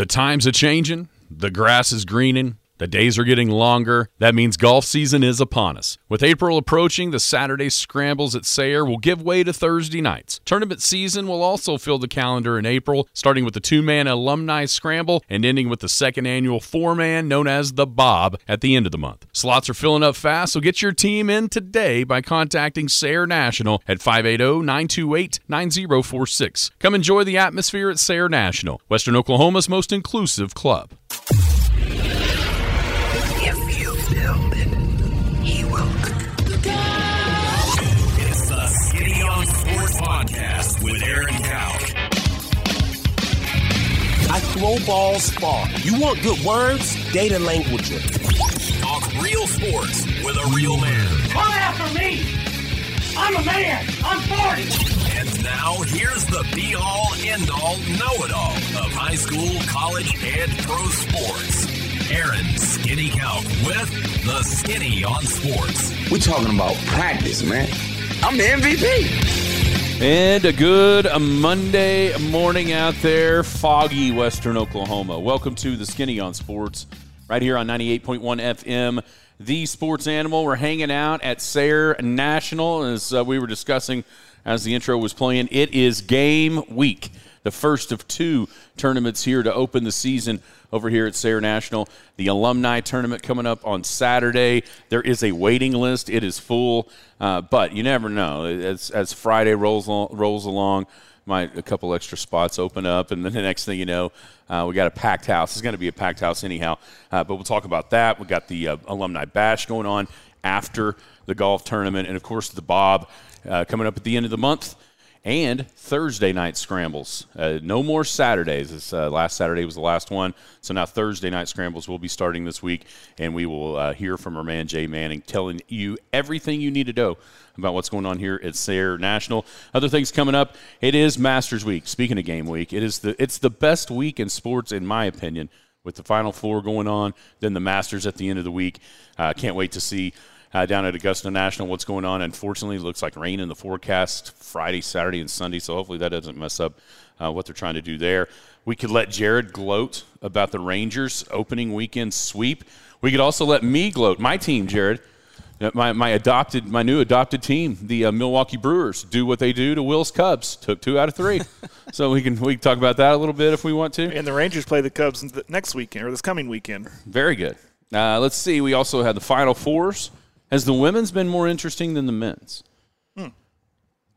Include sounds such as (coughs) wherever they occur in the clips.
The times are changing, the grass is greening. The days are getting longer. That means golf season is upon us. With April approaching, the Saturday scrambles at Sayre will give way to Thursday nights. Tournament season will also fill the calendar in April, starting with the two man alumni scramble and ending with the second annual four man known as the Bob at the end of the month. Slots are filling up fast, so get your team in today by contacting Sayre National at 580 928 9046. Come enjoy the atmosphere at Sayre National, Western Oklahoma's most inclusive club. I throw balls far. You want good words? Data language. Talk real sports with a real man. Come after me! I'm a man! I'm 40! And now here's the be all end all know it all of high school, college, and pro sports. Aaron Skinny Cow with the Skinny on Sports. We're talking about practice, man. I'm the MVP. And a good Monday morning out there, foggy Western Oklahoma. Welcome to the Skinny on Sports, right here on 98.1 FM, the sports animal. We're hanging out at Sayre National, as uh, we were discussing as the intro was playing. It is game week, the first of two tournaments here to open the season over here at Sayre National. The alumni tournament coming up on Saturday. There is a waiting list. It is full, uh, but you never know. As, as Friday rolls rolls along, might a couple extra spots open up, and then the next thing you know, uh, we got a packed house. It's going to be a packed house anyhow, uh, but we'll talk about that. We got the uh, alumni bash going on after the golf tournament, and of course the Bob uh, coming up at the end of the month and Thursday night scrambles. Uh, no more Saturdays. This uh, last Saturday was the last one, so now Thursday night scrambles will be starting this week, and we will uh, hear from our man Jay Manning telling you everything you need to know about what's going on here at Sayre National. Other things coming up. It is Masters Week. Speaking of game week, it is the it's the best week in sports in my opinion. With the Final Four going on, then the Masters at the end of the week. Uh, can't wait to see uh, down at Augusta National what's going on. Unfortunately, it looks like rain in the forecast Friday, Saturday, and Sunday, so hopefully that doesn't mess up uh, what they're trying to do there. We could let Jared gloat about the Rangers opening weekend sweep. We could also let me gloat, my team, Jared. uh, My, my adopted, my new adopted team, the uh, Milwaukee Brewers, do what they do to Will's Cubs. Took two out of three, (laughs) so we can we can talk about that a little bit if we want to. And the Rangers play the Cubs next weekend or this coming weekend. Very good. Uh, let's see. We also had the Final Fours. Has the women's been more interesting than the men's?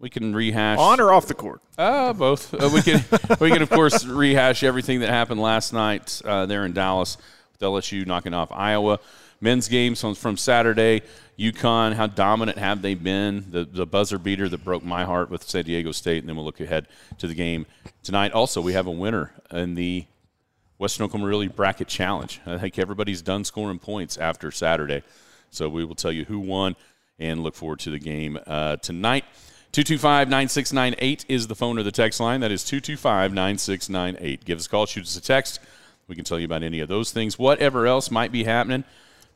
We can rehash On or off the court? Uh, both. Uh, we can (laughs) we can of course rehash everything that happened last night uh, there in Dallas with LSU knocking off Iowa. Men's games from, from Saturday. UConn, how dominant have they been? The the buzzer beater that broke my heart with San Diego State, and then we'll look ahead to the game tonight. Also, we have a winner in the Western Oklahoma Really Bracket Challenge. I think everybody's done scoring points after Saturday. So we will tell you who won and look forward to the game uh, tonight. 225 9698 is the phone or the text line. That is 225 9698. Give us a call, shoot us a text. We can tell you about any of those things. Whatever else might be happening,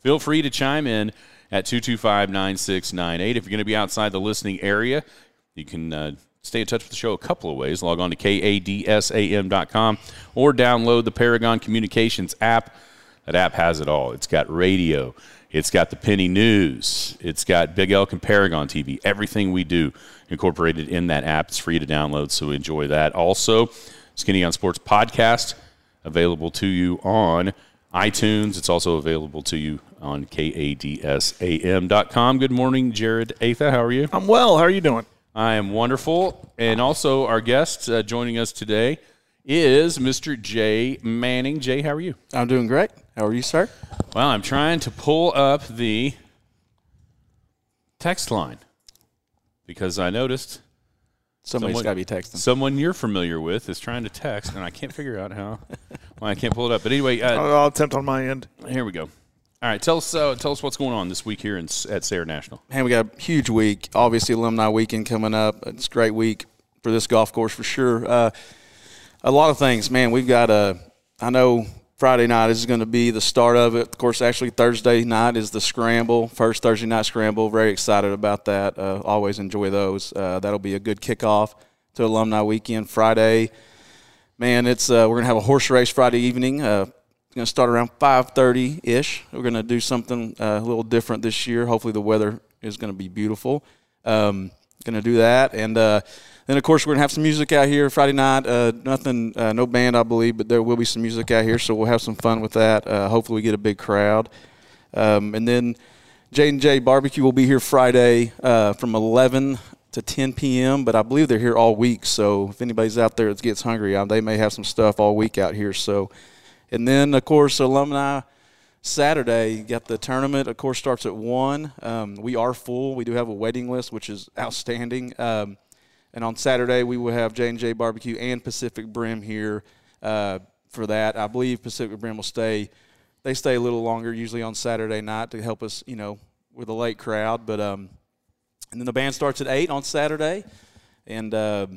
feel free to chime in at 225 9698. If you're going to be outside the listening area, you can uh, stay in touch with the show a couple of ways. Log on to kadsam.com or download the Paragon Communications app. That app has it all. It's got radio, it's got the Penny News, it's got Big Elk and Paragon TV. Everything we do incorporated in that app. It's free to download, so enjoy that. Also, Skinny on Sports podcast available to you on iTunes. It's also available to you on kadsam.com. Good morning, Jared Atha. How are you? I'm well. How are you doing? I am wonderful. And also, our guest uh, joining us today is Mr. Jay Manning. Jay, how are you? I'm doing great. How are you, sir? Well, I'm trying to pull up the text line because I noticed Somebody's Someone- got to be texting. someone you're familiar with is trying to text, and I can't figure out how. Well, I can't pull it up. But anyway, uh, I'll, I'll attempt on my end. here we go. All right, tell us uh, tell us what's going on this week here in, at Sayre National. Man, we got a huge week. Obviously, alumni weekend coming up. It's a great week for this golf course for sure. Uh, a lot of things, man. We've got a. I know Friday night is going to be the start of it. Of course, actually Thursday night is the scramble, first Thursday night scramble. Very excited about that. Uh, always enjoy those. Uh, that'll be a good kickoff to alumni weekend. Friday, man, it's uh, we're gonna have a horse race Friday evening. Uh, it's gonna start around five thirty ish. We're gonna do something uh, a little different this year. Hopefully, the weather is gonna be beautiful. Um, gonna do that, and uh, then of course we're gonna have some music out here Friday night. Uh, nothing, uh, no band, I believe, but there will be some music out here, so we'll have some fun with that. Uh, hopefully, we get a big crowd, um, and then J and J Barbecue will be here Friday uh, from eleven to 10 p.m. But I believe they're here all week. So if anybody's out there that gets hungry, uh, they may have some stuff all week out here. So, and then of course alumni Saturday you got the tournament. Of course starts at one. Um, we are full. We do have a waiting list, which is outstanding. Um, and on Saturday we will have J and J Barbecue and Pacific Brim here uh, for that. I believe Pacific Brim will stay. They stay a little longer usually on Saturday night to help us, you know, with a late crowd. But um, and then the band starts at eight on Saturday, and uh,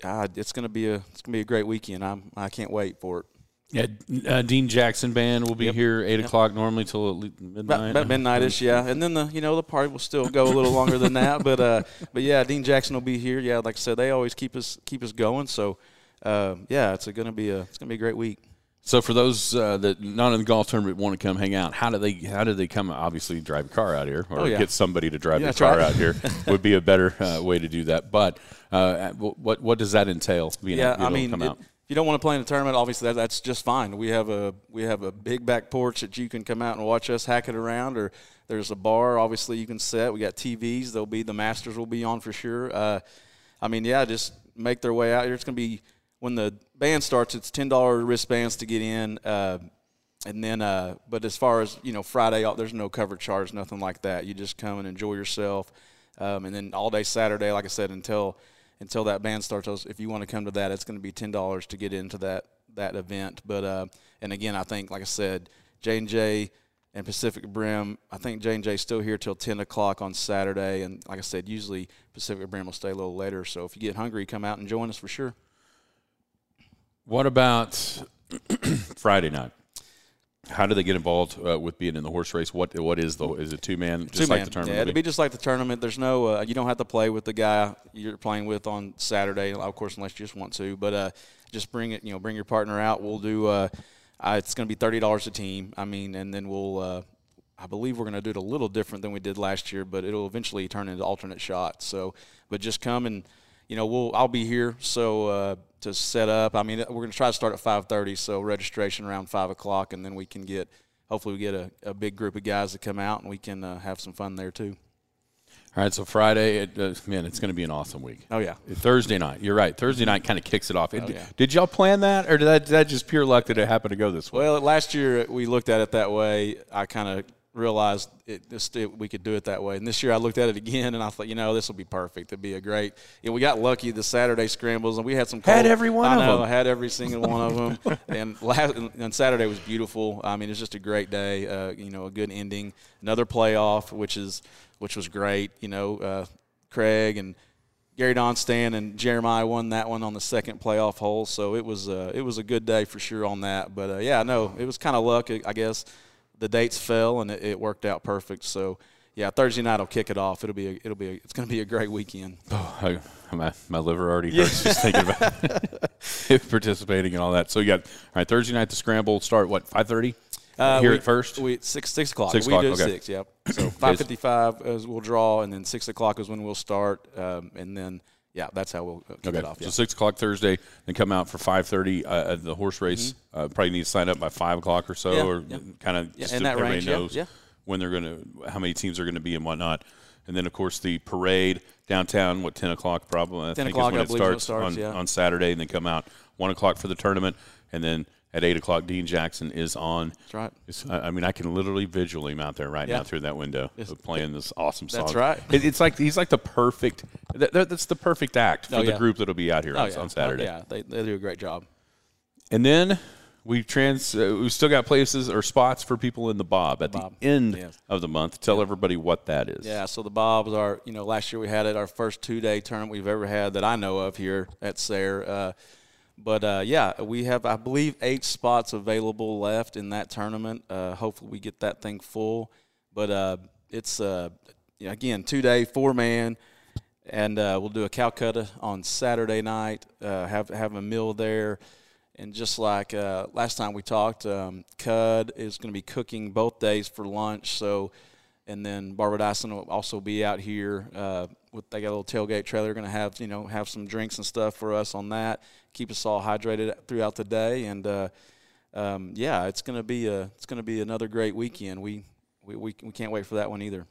God, it's gonna be a it's gonna be a great weekend. I'm I can't wait for it. Yeah, uh, Dean Jackson band will be Yep. here eight Yep. o'clock normally till at least midnight. About, midnightish, (laughs) yeah, and then the you know the party will still go a little longer than that, but uh, but yeah, Dean Jackson will be here. Yeah, like I said, they always keep us keep us going. So uh, yeah, it's gonna be a it's gonna be a great week. So for those uh, that not in the golf tournament want to come hang out, how do they how do they come? Obviously, drive a car out here, or Oh, yeah. get somebody to drive Yeah, the car right. out here (laughs) would be a better uh, way to do that. But uh, what what does that entail? Being yeah, able I to mean, come it- out? If you don't want to play in a tournament, obviously that, that's just fine. We have a we have a big back porch that you can come out and watch us hack it around, or there's a bar. Obviously, you can set. We got TVs. There'll be the Masters will be on for sure. Uh, I mean, yeah, just make their way out here. It's gonna be when the band starts. It's ten dollar wristbands to get in. Uh, and then, uh, but as far as you know, Friday, uh, there's no cover charge, nothing like that. You just come and enjoy yourself, um, and then all day Saturday, like I said, until until that band starts. If you want to come to that, it's going to be ten dollars to get into that that event. But uh, and again, I think, like I said, J and J and Pacific Brim. I think J and J still here till ten o'clock on Saturday, and like I said, usually Pacific Brim will stay a little later. So if you get hungry, come out and join us for sure. What about (coughs) Friday night? How do they get involved uh, with being in the horse race? What what is the is it two man just Two like man. the tournament? Yeah, it'd be just like the tournament. There's no, uh, you don't have to play with the guy you're playing with on Saturday, of course, unless you just want to. But uh, just bring it, you know, bring your partner out. We'll do. Uh, uh, it's going to be thirty dollars a team. I mean, and then we'll. Uh, I believe we're going to do it a little different than we did last year, but it'll eventually turn into alternate shots. So, but just come and, you know, we'll I'll be here so uh, to set up. I mean, we're going to try to start at five thirty, so registration around five o'clock, and then we can get. Hopefully, we get a, a big group of guys to come out, and we can uh, have some fun there too. All right, so Friday, it, uh, man, it's going to be an awesome week. Oh yeah, Thursday night, you're right. Thursday night kind of kicks it off. It- Oh, yeah. Did y'all plan that, or did that, did that just pure luck that it happened to go this way? Well, last year we looked at it that way. I kind of realized it, it, we could do it that way. And this year I looked at it again, and I thought, you know, this will be perfect. It'd be a great. Know, we got lucky the Saturday scrambles, and we had some. Had every one I of know, them. Had every single one of them. (laughs) and last and Saturday was beautiful. I mean, it's just a great day. Uh, you know, a good ending. Another playoff, which is which was great. You know, uh, Craig and. Gary Donstan and Jeremiah won that one on the second playoff hole, so it was uh, it was a good day for sure on that. But uh, yeah, no, it was kind of luck, I guess. The dates fell and it, it worked out perfect. So yeah, Thursday night will kick it off. It'll be a, it'll be a, it's going to be a great weekend. (laughs) I, my, my liver already hurts just thinking about (laughs) it. participating and all that. So you got all right Thursday night the scramble start what five thirty Uh, here we- at first. we six six o'clock. Six we o'clock, do okay. six. Yep. (clears throat) So five fifty five we'll draw, and then six o'clock is when we'll start, um, and then yeah, that's how we'll uh, kick Okay, it off. so Yeah. six o'clock Thursday, then come out for five thirty uh, at the horse race. Uh, probably need to sign up by five o'clock or so, Mm-hmm. Yeah, or yeah. kind of Yeah, just so that everybody range, knows when they're going to, how many teams are going to be and whatnot. And then of course the parade downtown, what ten o'clock probably? I 10 think o'clock, is when I it believe is when it starts, starts, on, on Saturday, and then come out one o'clock for the tournament, and then at eight o'clock Dean Jackson is on. That's right. It's, I mean, I can literally visually him out there right Yeah. now through that window playing this awesome song. That's right. It, it's like he's like the perfect. That, that- that's the perfect act for Oh, the group that'll be out here Oh, on, yeah. on Saturday. Oh, yeah, they, they do a great job. And then we trans. Uh, we still got places or spots for people in the Bob at Bob. the end Yes. of the month. Tell everybody what that is. Yeah, so the Bobs our. you know, last year we had it our first two day tournament we've ever had that I know of here at Sayre. Uh, but uh, yeah, we have, I believe, eight spots available left in that tournament. Uh, hopefully, we get that thing full. But uh, it's, uh, again, two day, four man. And uh, we'll do a Calcutta on Saturday night, uh, have, have a meal there. And just like last time we talked, um, Cud is going to be cooking both days for lunch. So, and then Barbara Dyson will also be out here with they got a little tailgate trailer. They're going to have you know have some drinks and stuff for us on that. Keep us all hydrated throughout the day, and uh, um, yeah, it's going to be a it's going to be another great weekend. We, we we we can't wait for that one either.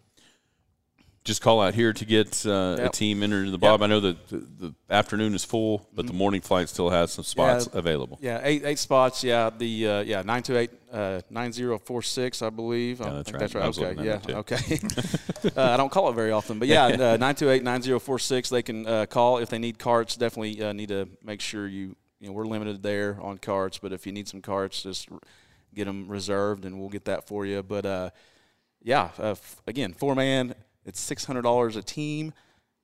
Just call out here to get uh, a team entered into the Bob. I know that the, the afternoon is full, but the morning flight still has some spots Mm-hmm. Yeah. available. Yeah, eight eight spots. Yeah, the uh, yeah nine two eight uh, nine zero four six, I believe. I that's think right. That's I right. Okay. Yeah. Okay. (laughs) (laughs) uh, I don't call it very often, but yeah, (laughs) uh, nine two eight nine zero four six. They can uh, call if they need carts. Definitely uh, need to make sure you you know we're limited there on carts, but if you need some carts, just get them reserved, and we'll get that for you. But uh, yeah, uh, again, four man. It's six hundred dollars a team.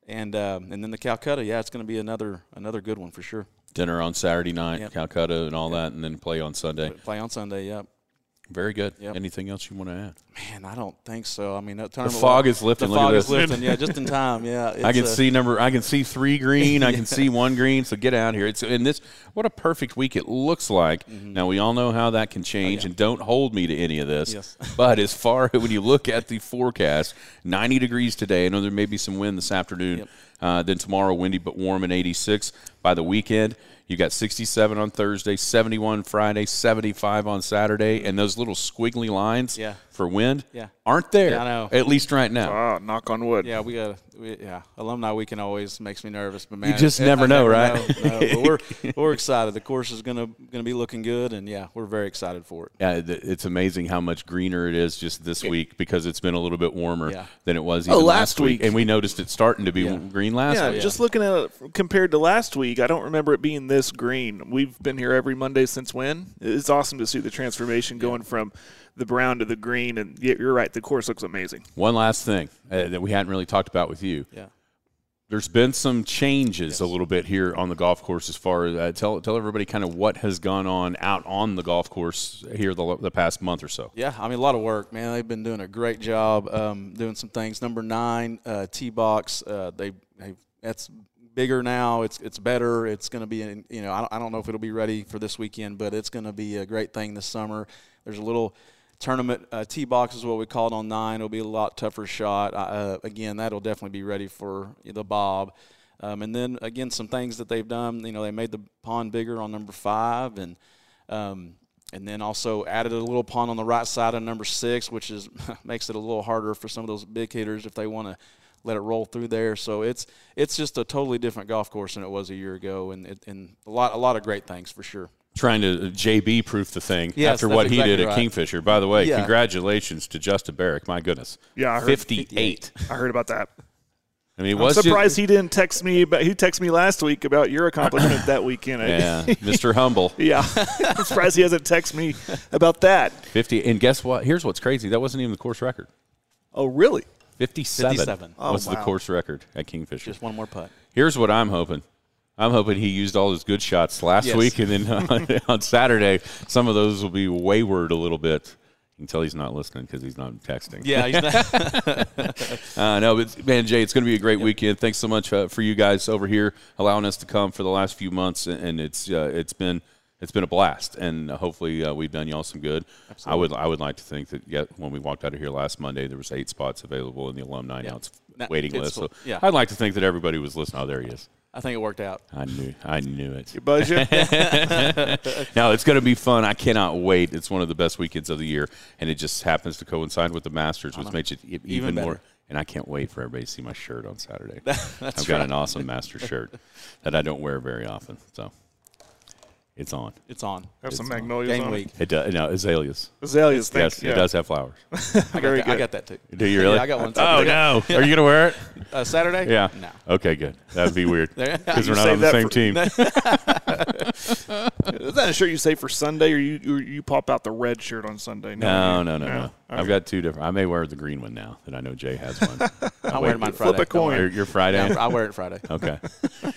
And um, and then the Calcutta, yeah, it's going to be another another good one for sure. Dinner on Saturday night, Yep. Calcutta, and all that, and then play on Sunday. Play on Sunday, yep. Very good. Yep. Anything else you want to add? Man, I don't think so. I mean, that tournament. fog is lifting. The Look fog is lifting. Yeah, just in time. Yeah, (laughs) I can uh, see number. I can see three green. I can see (laughs) one green. So get out here. It's in this. What a perfect week it looks like. Now we all know how that can change, and don't hold me to any of this. Yes. (laughs) but as far when you look at the forecast, 90 degrees today. I know there may be some wind this afternoon. Yep. Uh, then tomorrow, windy but warm and 86. By the weekend, you got 67 on Thursday, 71 Friday, 75 on Saturday, and those little squiggly lines Yeah. for wind Yeah. aren't there. Yeah, I know. At least right now. Ah, knock on wood. Yeah, we got. We, yeah, alumni weekend always makes me nervous, but man, you just it- never I know, right? know, no, but we're (laughs) we're excited. The course is gonna gonna be looking good, and yeah, we're very excited for it. Yeah, it's amazing how much greener it is just this week because it's been a little bit warmer Yeah. than it was Oh, even last week. week. and we noticed it starting to be Yeah. green last Yeah, week. just looking at it compared to last week, I don't remember it being this green. We've been here every Monday since when? It's awesome to see the transformation going from the brown to the green. And yeah, you're right, the course looks amazing. One last thing uh, that we hadn't really talked about with you. Yeah. There's been some changes a little bit here on the golf course as far as uh, tell tell everybody kind of what has gone on out on the golf course here the, the past month or so. Yeah, I mean a lot of work, man. They've been doing a great job um, doing some things. Number nine, uh, T box. Uh, they, they that's bigger now. It's it's better. It's going to be, in, you know, I don't, I don't know if it'll be ready for this weekend, but it's going to be a great thing this summer. There's a little tournament uh, T box is what we call it on nine. It'll be a lot tougher shot. Uh, again, that'll definitely be ready for the Bob. Um, and then again, some things that they've done. You know, they made the pond bigger on number five, and um, and then also added a little pond on the right side of number six, which is (laughs) makes it a little harder for some of those big hitters if they want to let it roll through there. So it's it's just a totally different golf course than it was a year ago, and it, and a lot a lot of great things for sure. Trying to uh, JB proof the thing Yes, after that's what he exactly did at. Kingfisher. By the way, Yeah. congratulations to Justin Barrick. My goodness. Yeah, I heard- 58. I heard about that. I mean, it I'm was just- surprised he didn't text me. But he texted me last week about your accomplishment that weekend. (laughs) yeah, (laughs) Mr. Humble. yeah. (laughs) I'm surprised he hasn't texted me about that. 50 and guess what? Here's what's crazy. That wasn't even the course record. Oh, really? 57, 57. Oh, was the course record at Kingfisher. Just one more putt. Here's what I'm hoping. I'm hoping he used all his good shots last Yes. week, and then (laughs) on, on Saturday, some of those will be wayward a little bit. You can tell he's not listening because he's not texting. Yeah, he's not, (laughs) Uh, no, but man, Jay, it's going to be a great weekend. Thanks so much uh, for you guys over here allowing us to come for the last few months, and- it's uh, it's been it's been a blast, and hopefully uh, we've done y'all some good. I would I would like to think that yeah, when we walked out of here last Monday, there was eight spots available in the alumni Yeah. announced No, waiting it's list. full. So Yeah. I'd like to think that everybody was listening. Oh, there he is. I think it worked out. I knew I knew it. Buzz you? (laughs) No, it's going to be fun. I cannot wait. It's one of the best weekends of the year, and it just happens to coincide with the Masters, which makes it e- even, more. And I can't wait for everybody to see my shirt on Saturday. (laughs) That's I've got right. an awesome Masters shirt that I don't wear very often, so it's on. It's on. Have some It's on. magnolias Game on week. It does. No, azaleas. Azaleas, Yes, thanks. it does have flowers. (laughs) I got Very that, I good. got that too. Do you really? Yeah, I got one. Too. Oh no! Are you going to wear it? Uh, Saturday? Yeah. No. Okay, good. That'd be weird (laughs) because we're not on the same for- team. (laughs) Is that a shirt you say for Sunday, or you you, you pop out the red shirt on Sunday? No, you- no, no, no. I've got two different. I may wear the green one now that I know Jay has one. (laughs) I'll wear mine flip Friday. a coin. Your, Friday. Yeah, I wear it Friday. (laughs) Okay.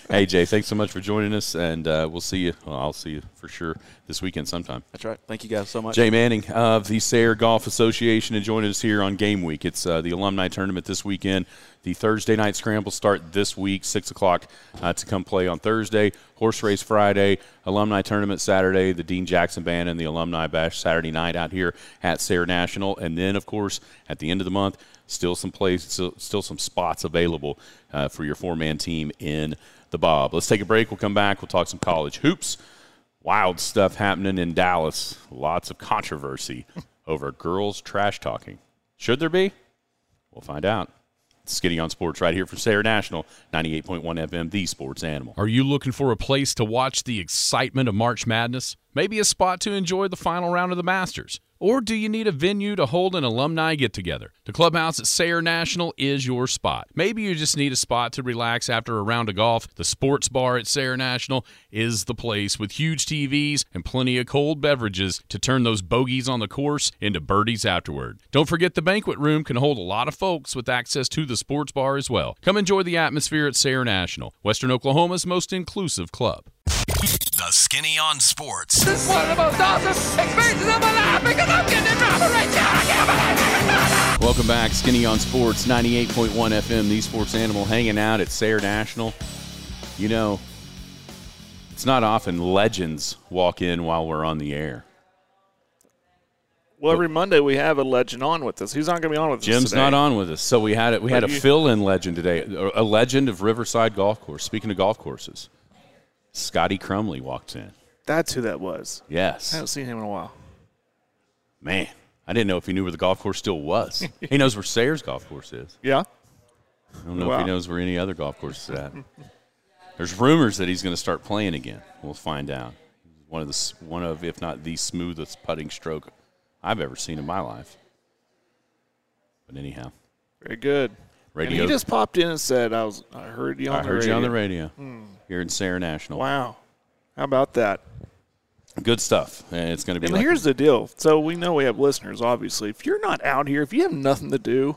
hey Jay, thanks so much for joining us, and uh, we'll see you. Well, I'll see you for sure this weekend sometime. That's right. Thank you guys so much. Jay Manning of the Sayre Golf Association and joining us here on Game Week. It's uh, the alumni tournament this weekend. The Thursday night scramble start this week, six o'clock uh, to come play on Thursday. Horse race Friday, alumni tournament Saturday, the Dean Jackson Band and the Alumni Bash Saturday night out here at Sayre National, and then of course at the end of the month, still some place, still, some spots available uh, for your four man team in the Bob. Let's take a break. We'll come back. We'll talk some college hoops. Wild stuff happening in Dallas. Lots of controversy (laughs) over girls trash talking. Should there be? We'll find out. Skinny on Sports right here from Sayre National, 98.1 FM, the sports animal. Are you looking for a place to watch the excitement of March Madness? Maybe a spot to enjoy the final round of the Masters? Or do you need a venue to hold an alumni get together? The clubhouse at Sayre National is your spot. Maybe you just need a spot to relax after a round of golf. The sports bar at Sayre National is the place with huge TVs and plenty of cold beverages to turn those bogeys on the course into birdies afterward. Don't forget the banquet room can hold a lot of folks with access to the sports bar as well. Come enjoy the atmosphere at Sayre National, Western Oklahoma's most inclusive club. The Skinny on Sports. This is one of the most awesome experiences of my life because I'm getting a drop right now. I can't believe it. Welcome back, Skinny on Sports, 98.1 FM, the sports animal, hanging out at Sayre National. You know, it's not often legends walk in while we're on the air. Well, every Monday we have a legend on with us. Who's not going to be on with us? Jim's today? not on with us, so we had it. We had a fill-in legend today, a legend of Riverside Golf Course. Speaking of golf courses, Scotty Crumley walks in. That's who that was. Yes. I haven't seen him in a while. man, I didn't know if he knew where the golf course still was. (laughs) he knows where Sayers Golf Course is. Yeah. I don't know if he knows where any other golf course is at. (laughs) There's rumors that he's going to start playing again. We'll find out. One of the one of, if not the smoothest putting stroke I've ever seen in my life. But anyhow, Very good. Radio. And he just popped in and said, "I was. I heard you on I the heard radio. you on the radio hmm. here in Sayre National. Wow. How about that? Good stuff. And it's going to be. And like here's the deal. So we know we have listeners, obviously. If you're not out here, if you have nothing to do,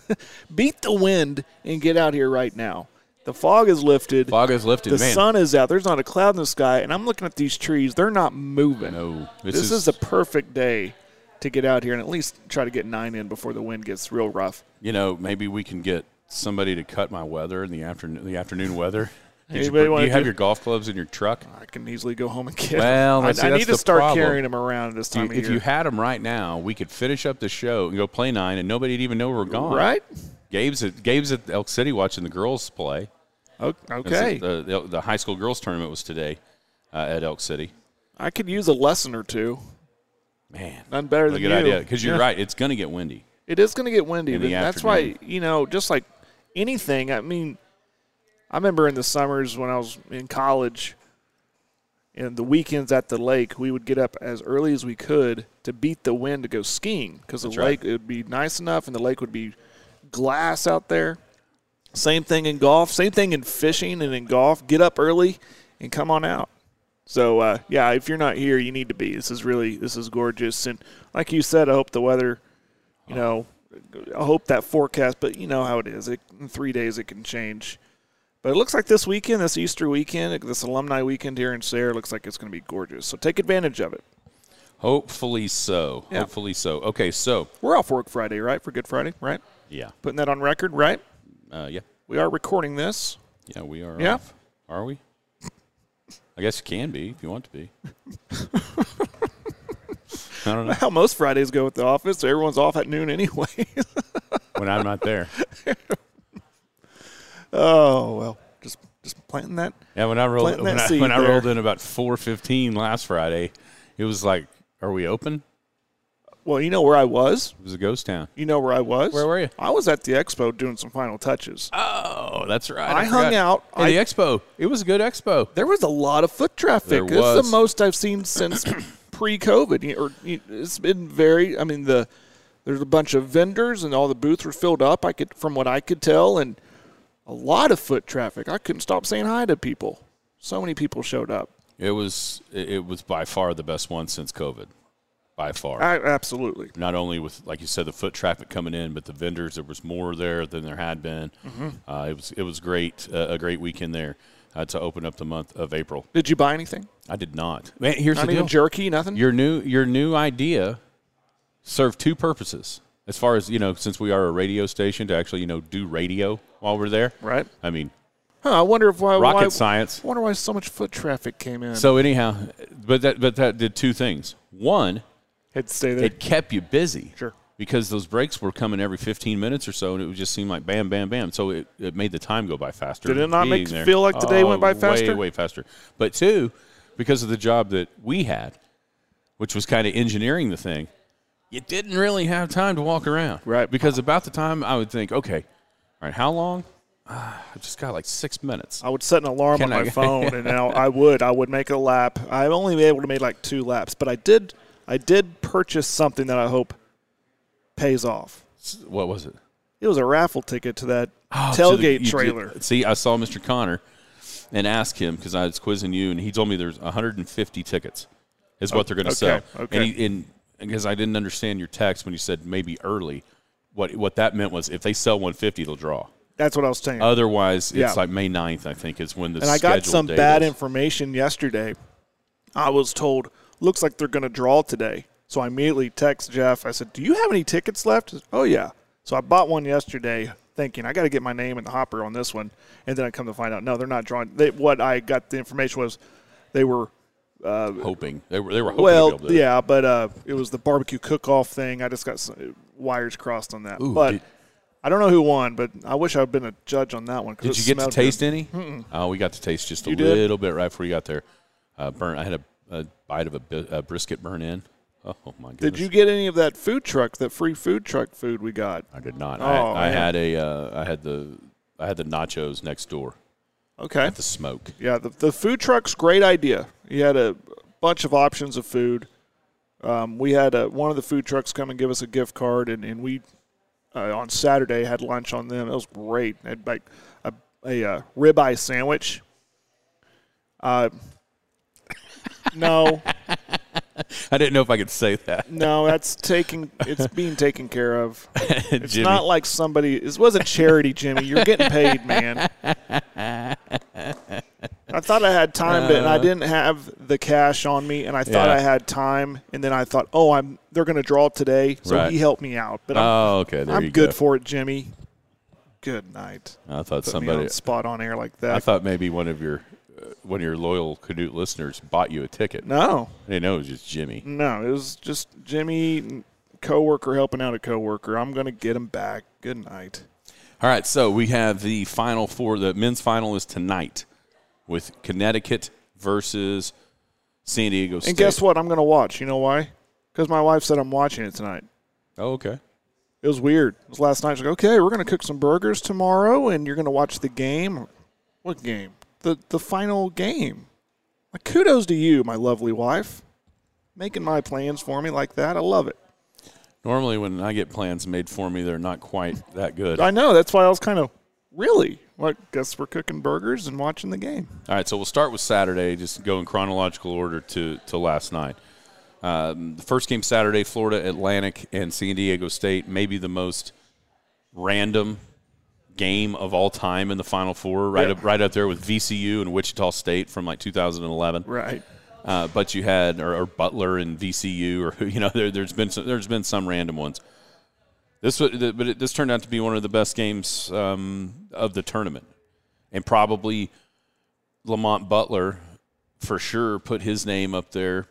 (laughs) beat the wind and get out here right now. The fog is lifted. fog is lifted. the man. sun is out. There's not a cloud in the sky, and I'm looking at these trees. They're not moving. No, this, is, a perfect day to get out here and at least try to get nine in before the wind gets real rough. you know maybe we can get somebody to cut my weather in the afternoon. The afternoon weather. Did you, Anybody br- do wanna you have do- your golf clubs in your truck? I can easily go home and get. Them. Well, I, see, I need to start problem. carrying them around this you- time of year. if year. you had them right now, we could finish up the show and go play nine, and nobody'd even know we're gone. right? Gabe's at Gabe's at Elk City watching the girls play. Okay. The, the, the high school girls tournament was today uh, at Elk City. I could use a lesson or two. Man, None better what a than good you. idea. Because you're Yeah. right, it's going to get windy. It is going to get windy, In the that's why you know, just like anything. I mean, I remember in the summers when I was in college, and the weekends at the lake, we would get up as early as we could to beat the wind to go skiing because the right. lake it would be nice enough, and the lake would be glass out there. Same thing in golf. Same thing in fishing and in golf. Get up early and come on out. So uh, yeah, if you're not here, you need to be. This is really this is gorgeous, and like you said, I hope the weather, you know, I hope that forecast. But you know how it is. It, in three days, it can change. But it looks like this weekend, this Easter weekend, this alumni weekend here in Sayre, looks like it's going to be gorgeous. So take advantage of it. Hopefully so. Yeah. Hopefully so. Okay, so We're off work Friday, right? For Good Friday, right? yeah, Putting that on record, right? uh, yeah, We are recording this. yeah, we are. Yeah. off. Are we? I guess you can be if you want to be. (laughs) I don't know How most Fridays go at the office. Everyone's off at noon anyway. (laughs) when I'm not there. (laughs) oh well, just just planting that. Yeah, when I rolled when I, when I rolled in about four fifteen last Friday, it was like, are we open? Well, you know where I was. It was a ghost town. You know where I was. Where were you? I was at the expo doing some final touches. Oh, that's right. I hung forgot. out. Hey, I- the expo. It was a good expo. There was a lot of foot traffic. There This is was. the most I've seen since (coughs) pre-COVID. Or it's been very. I mean, the there's a bunch of vendors and all the booths were filled up. I could, from what I could tell, and a lot of foot traffic. I couldn't stop saying hi to people. So many people showed up. It was it it was by far the best one since COVID. By far. I, absolutely. Not only with like you said the foot traffic coming in, but the vendors. There was more there than there had been. Mm-hmm. Uh, it was it was great. Uh, a great weekend there uh, to open up the month of April. Did you buy anything? I did not. Man, here's Not the deal. jerky. Nothing. your new your new idea served two purposes as far as you know since we are a radio station to actually you know do radio while we're there Right. i mean Huh, I wonder if why Rocket why, science. I wonder why so much foot traffic came in. So anyhow, but that but that did two things. One, to stay there. it kept you busy. Sure. Because those breaks were coming every 15 minutes or so, and it would just seem like bam, bam, bam. So it, it made the time go by faster. Did it not make there. feel like the day went by Oh, faster? Way, way faster. But two, because of the job that we had, which was kind of engineering the thing, you didn't really have time to walk around. Right. Because about the time I would think, okay, all right, how long? Ah, I've just got like six minutes. I would set an alarm Can on I- my (laughs) phone, and now I would. I would make a lap. I've only been able to make like two laps, but I did. I did purchase something that I hope pays off. What was it? It was a raffle ticket to that Oh, to the- tailgate did- trailer. see, I saw Mr. Connor and asked him because I was quizzing you, and he told me there's 150 tickets is what they're going to okay, sell. okay. And, and because I didn't understand your text when you said maybe early, what what that meant was if they sell 150, they'll draw. That's what I was saying. Otherwise, it's Yeah. like May 9th, I think, is when the and I got some bad is. information yesterday. I was told, looks like they're going to draw today. So I immediately text Jeff. I said, Do you have any tickets left? Said, Oh, yeah. So I bought one yesterday thinking, I got to get my name in the hopper on this one. And then I come to find out, no, they're not drawing. They, what I got the information was they were, hoping they were they were hoping well, to be able to, yeah, but uh, it was the barbecue cook off thing. I just got some wires crossed on that. Ooh, but did- I don't know who won, but I wish I'd been a judge on that one Did you get to taste good. any? Oh, we got to taste just a did? little bit right before you got there. Uh, burn. I had a, a bite of a, a brisket burn in. Oh my goodness! Did you get any of that food truck, that free food truck food we got? I did not. Oh, I, I had a. Uh, I had the. I had the nachos next door Okay. at the smoke. Yeah, the, the food truck's great idea. You had a bunch of options of food. Um, we had a, one of the food trucks come and give us a gift card, and, and we uh, on Saturday had lunch on them. It was great. They had like a, a uh, ribeye sandwich. Uh, no, (laughs) I didn't know if I could say that. no, that's taking. It's being taken care of. (laughs) It's Jimmy. not like somebody. This wasn't charity, Jimmy. You're getting paid, man. I thought I had time, but and I uh-huh. didn't have the cash on me, and I thought Yeah. I had time, and then I thought, oh, I'm they're going to draw today, so Right. he helped me out. But I'm, Oh, okay. There I'm you good go. for it, Jimmy. Good night. I thought Put me somebody. on spot on air like that. I thought maybe one of your one of your loyal Canute listeners bought you a ticket. no, I didn't know it was just Jimmy. no, it was just Jimmy, coworker helping out a coworker. I'm going to get him back. Good night. All right, so we have the final four. The men's final is tonight with Connecticut versus San Diego State. And guess what? I'm going to watch. You know why? Because my wife said I'm watching it tonight. Oh, okay. It was weird. It was last night. She's like, okay, we're going to cook some burgers tomorrow, and you're going to watch the game. What game? The the final game. Like, kudos to you, my lovely wife, making my plans for me like that. I love it. Normally, when I get plans made for me, they're not quite that good. I know. That's why I was kind of really. Like, guess we're cooking burgers and watching the game. All right, so we'll start with Saturday, just go in chronological order to, to last night. Um, the first game Saturday, Florida Atlantic and San Diego State, maybe the most random game of all time in the Final Four, right Yeah. up right up there with VCU and Wichita State from like 2011. Right. Uh, but you had or, or Butler and VCU, or (laughs) you know, there, there's been some, there's been some random ones. This but it, this turned out to be one of the best games um, of the tournament, and probably Lamont Butler for sure put his name up there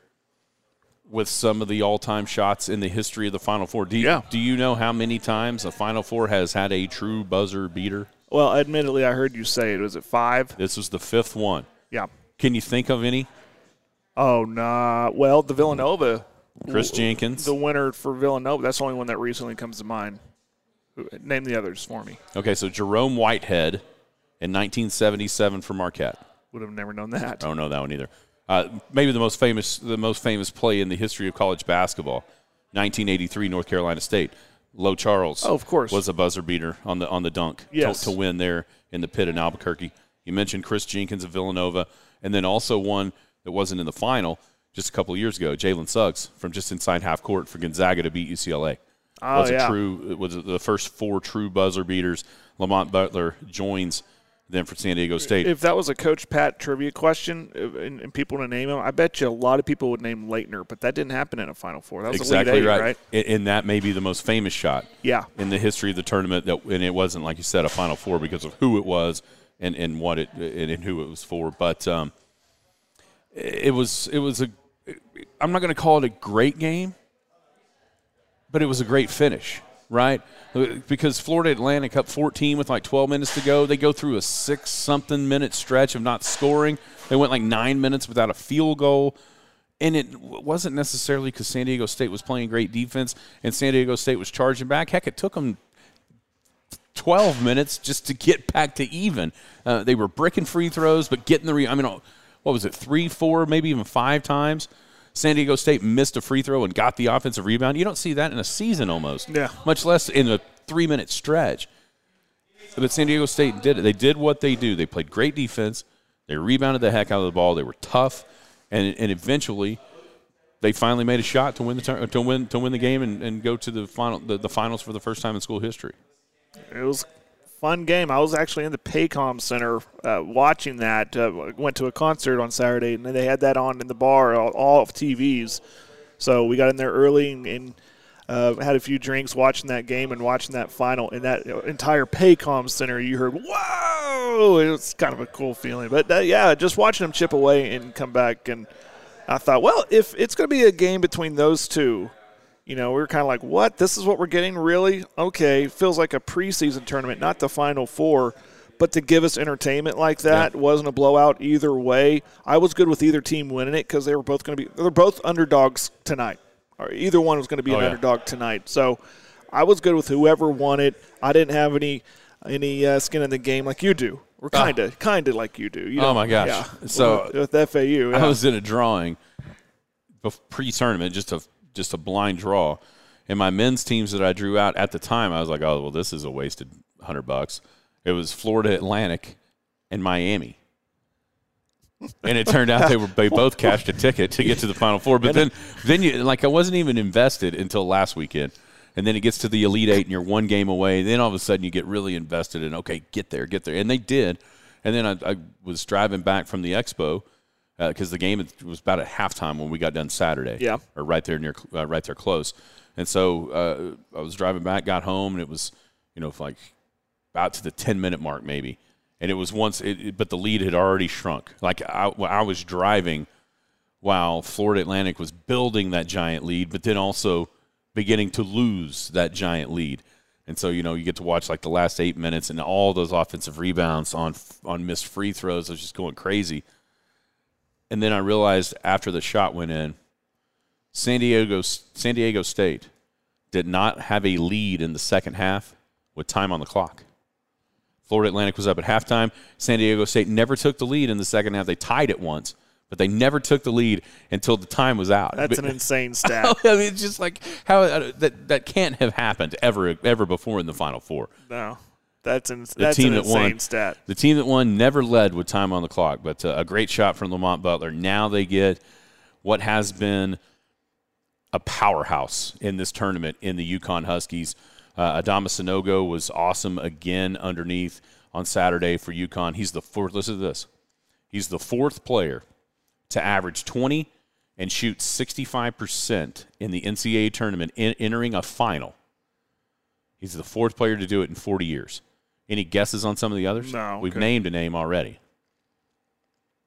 with some of the all-time shots in the history of the Final Four. Do you, Yeah. do you know how many times a Final Four has had a true buzzer beater? Well, admittedly, I heard you say it. Was it five? This was the fifth one. Yeah. Can you think of any? Oh, nah. Well, the Villanova. Chris Jenkins. The winner for Villanova. That's the only one that recently comes to mind. Name the others for me. Okay, so Jerome Whitehead in 1977 for Marquette. Would have never known that. I don't know that one either. Uh, maybe the most famous, the most famous play in the history of college basketball, 1983 North Carolina State. Lorenzo Charles, Oh, of course. was a buzzer beater on the on the dunk to- Yes. to, win there in the pit in Albuquerque. You mentioned Chris Jenkins of Villanova, and then also one that wasn't in the final just a couple of years ago, Jalen Suggs from just inside half court for Gonzaga to beat UCLA. Oh, was yeah. a true it was the first four true buzzer beaters. Lamont Butler joins them for San Diego State. If that was a Coach Pat trivia question uh, and, and people to name him, I bet you a lot of people would name Laettner, but that didn't happen in a Final Four. That was exactly Eight, right. right? And- And that may be the most famous shot Yeah. in the history of the tournament. That and it wasn't like you said a Final Four because of who it was and, and what it and, and who it was for. But um, it was it was a. I'm not going to call it a great game, but it was a great finish, right? Because Florida Atlantic up 14 with like 12 minutes to go. They go through a six something minute stretch of not scoring. They went like nine minutes without a field goal. And it wasn't necessarily because San Diego State was playing great defense and San Diego State was charging back. Heck, it took them 12 minutes just to get back to even. Uh, they were bricking free throws, but getting the re- I mean, what was it, three, four, maybe even five times? San Diego State missed a free throw and got the offensive rebound. You don't see that in a season almost. Yeah. Much less in a three minute stretch. But San Diego State did it. They did what they do. They played great defense. They rebounded the heck out of the ball. They were tough, and and eventually, they finally made a shot to win the to win to win the game and, and go to the final the, the finals for the first time in school history. It was fun game. I was actually in the Paycom Center uh, watching that. Uh, went to a concert on Saturday, and they had that on in the bar, all, all of TVs. So we got in there early and, and uh, had a few drinks watching that game and watching that final. In that entire Paycom Center, you heard, whoa! It was kind of a cool feeling. But uh, yeah, just watching them chip away and come back. And I thought, well, if it's going to be a game between those two, you know, we were kind of like, what? This is what we're getting? Really? Okay. Feels like a preseason tournament, not the Final Four. But to give us entertainment like that yeah. wasn't a blowout either way. I was good with either team winning it because they were both going to be they're both underdogs tonight. Or either one was going to be Oh, an yeah. underdog tonight. So I was good with whoever won it. I didn't have any any uh, skin in the game like you do. Or kind of kind of like you do. You Oh, my gosh. Yeah. So- with, with FAU, yeah. I was in a drawing pre-tournament, just a just a blind draw, and my men's teams that I drew out at the time, I was like, oh well, this is a wasted hundred bucks. It was Florida Atlantic and Miami. And it turned out they were they both cashed a ticket to get to the Final Four. But then then you like I wasn't even invested until last weekend. And then it gets to the Elite Eight and you're one game away. Then all of a sudden you get really invested in okay, get there, get there. And they did. And then I, I was driving back from the expo because the game was about at halftime when we got done Saturday. Yeah. or right there near, uh, right there close. And so uh, I was driving back, got home, and it was, you know, like about to the ten minute mark maybe. And it was once, it, it- but the lead had already shrunk. Like I, I was driving while Florida Atlantic was building that giant lead, but then also beginning to lose that giant lead. And so, you know, you get to watch like the last eight minutes and all those offensive rebounds on on missed free throws. I was just going crazy. And then I realized after the shot went in, San Diego San Diego State did not have a lead in the second half with time on the clock. Florida Atlantic was up at halftime. San Diego State never took the lead in the second half. They tied it once, but they never took the lead until the time was out. That's But- an (laughs) insane (laughs) stat. I mean, it's just like how uh, that that can't have happened ever ever before in the Final Four. no, that's an, The that's team an that insane won, stat. the team that won never led with time on the clock, but uh, a great shot from Lamont Butler. Now they get what has been a powerhouse in this tournament in the UConn Huskies. Uh, Adama Sanogo was awesome again underneath on Saturday for UConn. He's the fourth. Listen to this. He's the fourth player to average 20 and shoot 65% in the NCAA tournament in, entering a final. He's the fourth player to do it in 40 years. Any guesses on some of the others? No, We've okay. named a name already.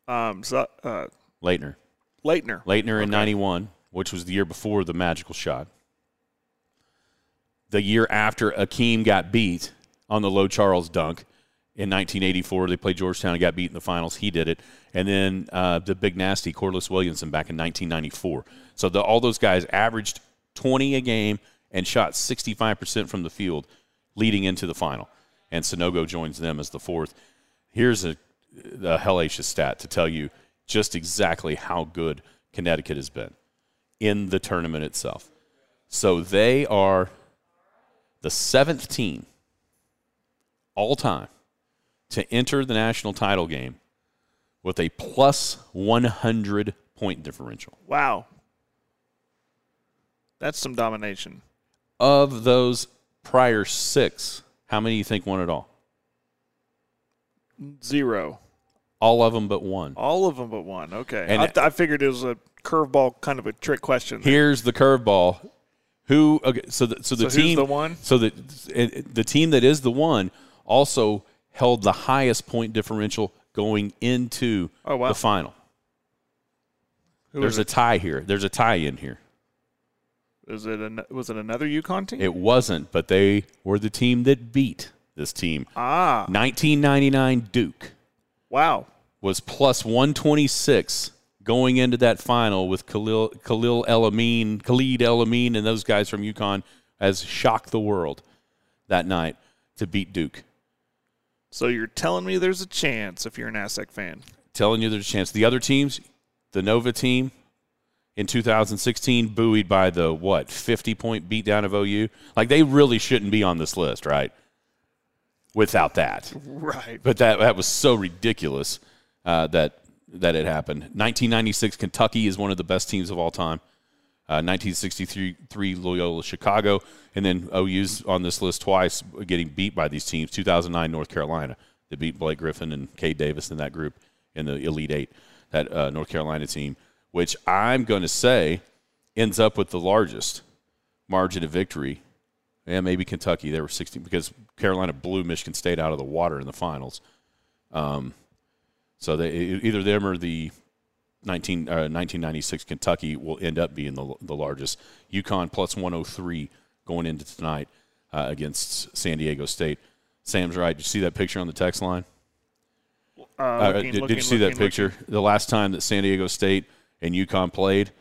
Um, so, uh, Laettner. Laettner. Laettner in Okay. 91, which was the year before the magical shot. The year after Akeem got beat on the Lorenzo Charles dunk in 1984, they played Georgetown and got beat in the finals. He did it. And then uh, the big nasty Corliss Williamson back in 1994. So the, all those guys averaged 20 a game and shot 65% from the field leading into the final. And Sanogo joins them as the fourth. Here's a, a hellacious stat to tell you just exactly how good Connecticut has been in the tournament itself. So they are the seventh team all time to enter the national title game with a plus 100 point differential. Wow. That's some domination. Of those prior six, how many do you think won it all? Zero. All of them but one. All of them but one. Okay. And- I, th- I figured it was a curveball, kind of a trick question. Here's the curveball. Who? Okay, so the, so the So team the one? So the the team that is the one also held the highest point differential going into Oh, wow. the final. Who There's a tie here. There's a tie in here. Is it an, was it another UConn team? It wasn't, but they were the team that beat this team. ah, 1999 Duke wow. was plus 126 going into that final with Khalil, Khalil El Amin, Khalid El Amin, and those guys from UConn has shocked the world that night to beat Duke. So you're telling me there's a chance if you're an Aztec fan? Telling you there's a chance. The other teams, the Nova team in 2016, buoyed by the what 50 point beatdown of OU. Like they really shouldn't be on this list, right? Without that, Right. but that that was so ridiculous uh, that that it happened. 1996 Kentucky is one of the best teams of all time. Uh, 1963 Loyola Chicago, and then OU's on this list twice, getting beat by these teams. 2009 North Carolina, they beat Blake Griffin and Cade Davis in that group in the Elite Eight. That uh, North Carolina team, which I'm going to say ends up with the largest margin of victory. Yeah, maybe Kentucky. They were 16 because Carolina blew Michigan State out of the water in the finals. Um, so they either them or the 19, uh, 1996 Kentucky will end up being the, the largest. UConn plus 103 going into tonight uh, against San Diego State. Sam's right. Did you see that picture on the text line? Uh, Uh, looking, did, did looking, you see that looking, picture? The last time that San Diego State and UConn played,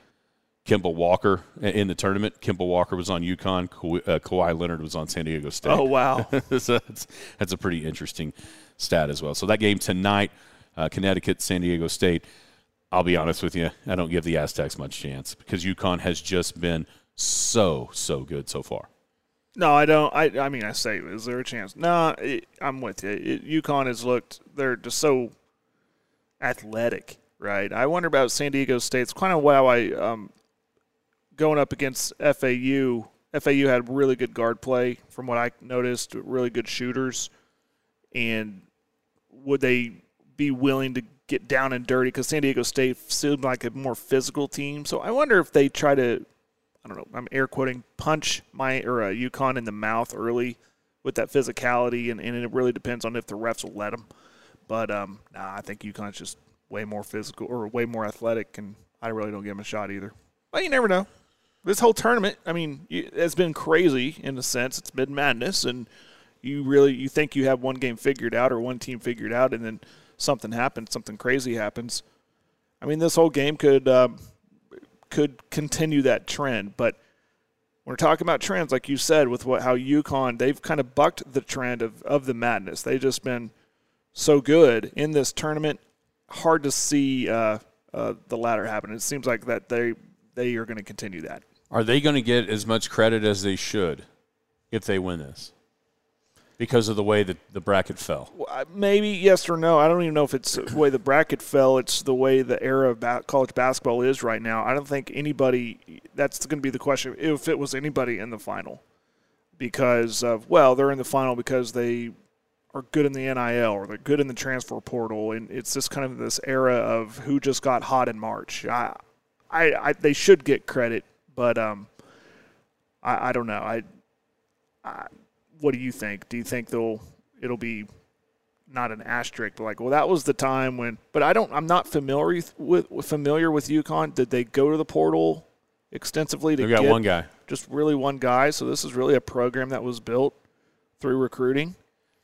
Kemba Walker in the tournament. Kemba Walker was on UConn. Ka- uh, Kawhi Leonard was on San Diego State. Oh wow. (laughs) so that's, that's a pretty interesting stat as well. So that game tonight, uh, Connecticut, San Diego State. I'll be honest with you, I don't give the Aztecs much chance because UConn has just been so so good so far. No, I don't. I I mean, I say, is there a chance? No, it, I'm with you. It, UConn has looked. They're just so athletic, right? I wonder about San Diego State. It's kind of how I um, going up against FAU. FAU had really good guard play, from what I noticed. Really good shooters, and would they be willing to get down and dirty? Because San Diego State seemed like a more physical team. So I wonder if they try to I don't know, I'm air quoting, punch my or uh, UConn in the mouth early with that physicality, and, and it really depends on if the refs will let them. But um, nah, I think UConn's just way more physical or way more athletic, and I really don't give them a shot either. But you never know. This whole tournament, I mean, it's been crazy in a sense. It's been madness, and you really you think you have one game figured out or one team figured out, and then something happens, something crazy happens. I mean, this whole game could um, could continue that trend. But we're talking about trends, like you said, with what how UConn they've kind of bucked the trend of, of the madness. They've just been so good in this tournament. Hard to see uh, uh, the latter happen. It seems like that they they are going to continue that. Are they going to get as much credit as they should if they win this? Because of the way that the bracket fell. Maybe yes or no. I don't even know if it's the way the bracket fell. It's the way the era of ba- college basketball is right now. I don't think anybody. That's going to be the question. If it was anybody in the final, because of well, they're in the final because they are good in the NIL or they're good in the transfer portal, and it's just kind of this era of who just got hot in March. I, I, I they should get credit, but um, I, I don't know. I, I, what do you think? Do you think they'll it'll be not an asterisk, but like, well, that was the time when. But I don't. I'm not familiar with, familiar with UConn. Did they go to the portal extensively to They've got get one guy. just really one guy? So this is really a program that was built through recruiting.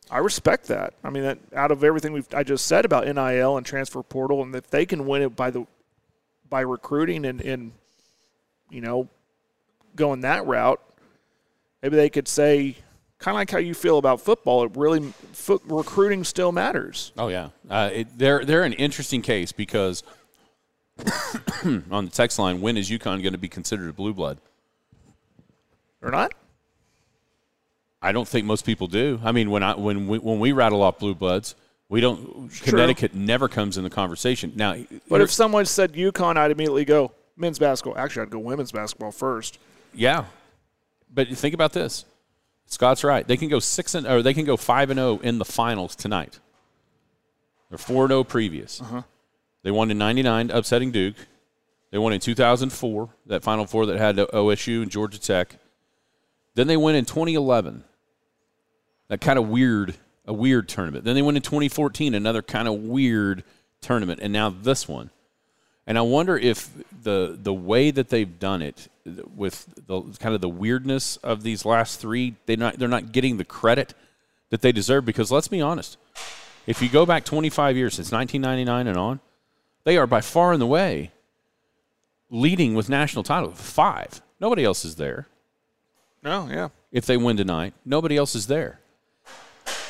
I respect that. I mean, that out of everything we've I just said about NIL and transfer portal, and if they can win it by the by recruiting and, and you know going that route, maybe they could say kind of like how you feel about football. It really foot, recruiting still matters. Oh yeah, uh, it, they're they're an interesting case because (coughs) on the text line, when is UConn going to be considered a blue blood? Or not? I don't think most people do. I mean, when I when we, when we rattle off blue bloods, we don't. Connecticut never comes in the conversation. Now, But if someone said UConn, I'd immediately go men's basketball. Actually, I'd go women's basketball first. yeah, but think about this. Scott's right. They can go six and or they can go five and zero in the finals tonight. They're four and zero previous. Uh-huh. They won in '99, upsetting Duke. They won in 2004, that Final Four that had OSU and Georgia Tech. Then they win in 2011. That kind of weird a weird tournament. Then they went in 2014, another kind of weird tournament, and now this one. And I wonder if the the way that they've done it, with the kind of the weirdness of these last three, they not they're not getting the credit that they deserve. Because let's be honest, if you go back 25 years since 1999 and on, they are by far and the way leading with national title five. Nobody else is there. No, yeah. If they win tonight, nobody else is there.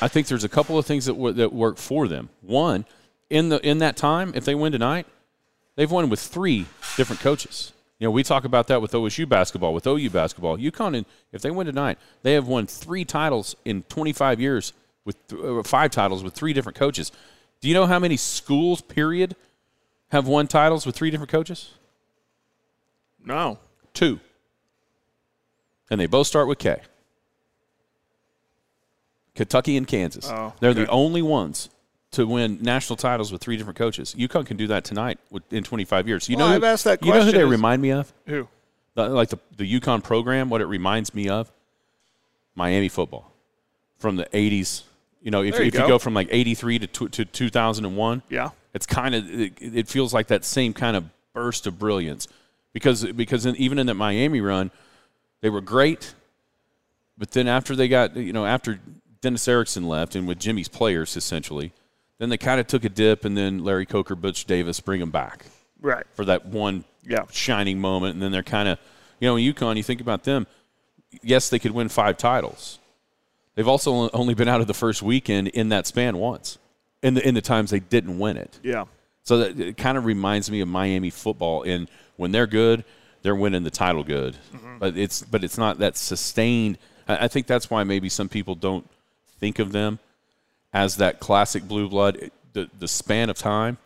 I think there's a couple of things that w- that work for them. One, in the in that time, if they win tonight, they've won with three different coaches. You know, we talk about that with OSU basketball, with OU basketball. UConn, if they win tonight, they have won three titles in 25 years with th- uh, five titles with three different coaches. Do you know how many schools, period, have won titles with three different coaches? No. Two. And they both start with K. Kentucky and Kansas. Oh, They're okay. the only ones to win national titles with three different coaches. UConn can do that tonight in 25 years. You Well, know, who- I've asked that You know who they is- remind me of? Who? The- like the the UConn program. What it reminds me of? Miami football from the 80s. You know, if, There you if you go. go from like 83 to, to 2001, Yeah. it's kind of it, it feels like that same kind of burst of brilliance because because in, even in that Miami run, they were great, but then after they got you know after Dennis Erickson left and with Jimmy's players essentially, then they kind of took a dip and then Larry Coker, Butch Davis bring them back Right. for that one Yeah. shining moment, and then they're kind of you know in UConn you think about them, yes they could win five titles. They've also only been out of the first weekend in that span once, in the in the times they didn't win it. Yeah. So that it kind of reminds me of Miami football. And when they're good, they're winning the title good. Mm-hmm. But it's but it's not that sustained. I, I think that's why maybe some people don't think of them as that classic blue blood. The the span of time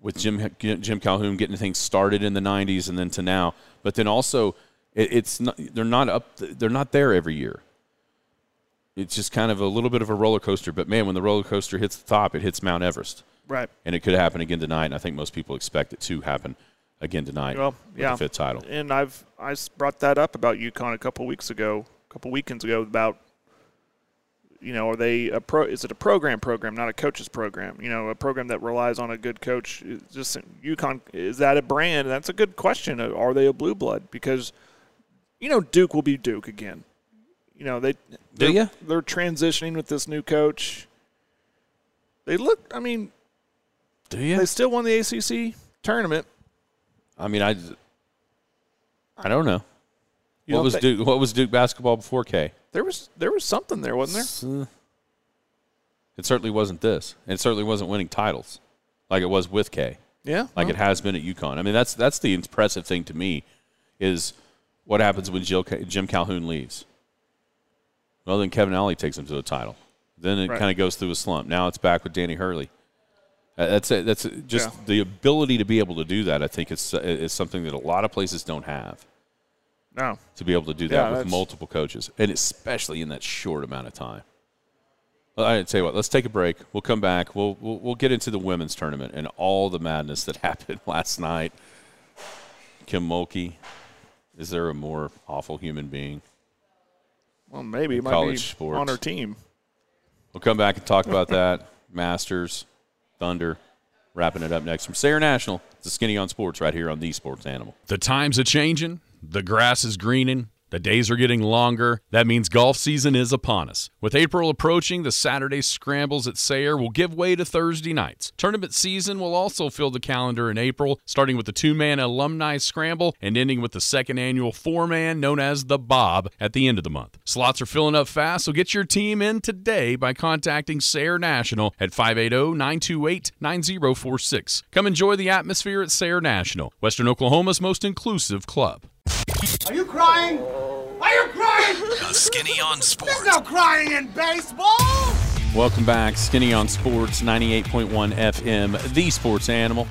with Jim Jim Calhoun getting things started in the '90s and then to now, but then also it, it's not they're not up they're not there every year. It's just kind of a little bit of a roller coaster. But man, when the roller coaster hits the top, it hits Mount Everest Right. and it could happen again tonight. And I think most people expect it to happen again tonight Well, yeah. the fifth title. And I've I brought that up about UConn a couple weeks ago, a couple weekends ago about you know, are they a pro is it a program program, not a coach's program? You know, a program that relies on a good coach. Is Just UConn is that a brand? That's a good question. Uh, are they a blue blood? Because you know, Duke will be Duke again. You know, they they're, ya? they're transitioning with this new coach. They look I mean, Do you? they still won the ACC tournament. I mean, I, I don't know. You what was Duke? What was Duke basketball before K? There was there was something there, wasn't there? Uh, It certainly wasn't this. It certainly wasn't winning titles like it was with K, Yeah. like well, it has been at UConn. I mean, that's that's the impressive thing to me is what happens when Jill, Jim Calhoun leaves. Well, then Kevin Ollie takes him to the title. Then it Right. kind of goes through a slump. Now it's back with Danny Hurley. Uh, That's it. That's just Yeah. the ability to be able to do that. I think is is something that a lot of places don't have No. to be able to do that Yeah, with that's- multiple coaches, and especially in that short amount of time. Well, I tell you what, let's take a break. We'll come back. We'll, we'll we'll get into the women's tournament and all the madness that (laughs) happened last night. Kim Mulkey, is there a more awful human being? Well, maybe it might College be sports. on her team. We'll come back and talk about that. (laughs) Masters, Thunder, wrapping it up next from Sayre National. It's the Skinny on Sports right here on the Sports Animal. The times are changing, the grass is greening, the days are getting longer. That means golf season is upon us. With April approaching, the Saturday scrambles at Sayre will give way to Thursday nights. Tournament season will also fill the calendar in April, starting with the two man alumni scramble and ending with the second annual four man known as the Bob at the end of the month. Slots are filling up fast, so get your team in today by contacting Sayre National at 580 928 9046. Come enjoy the atmosphere at Sayre National, Western Oklahoma's most inclusive club. Are you crying? Are you crying? The Skinny on Sports. There's no crying in baseball. Welcome back, Skinny on Sports, 98.1 FM, the sports animal,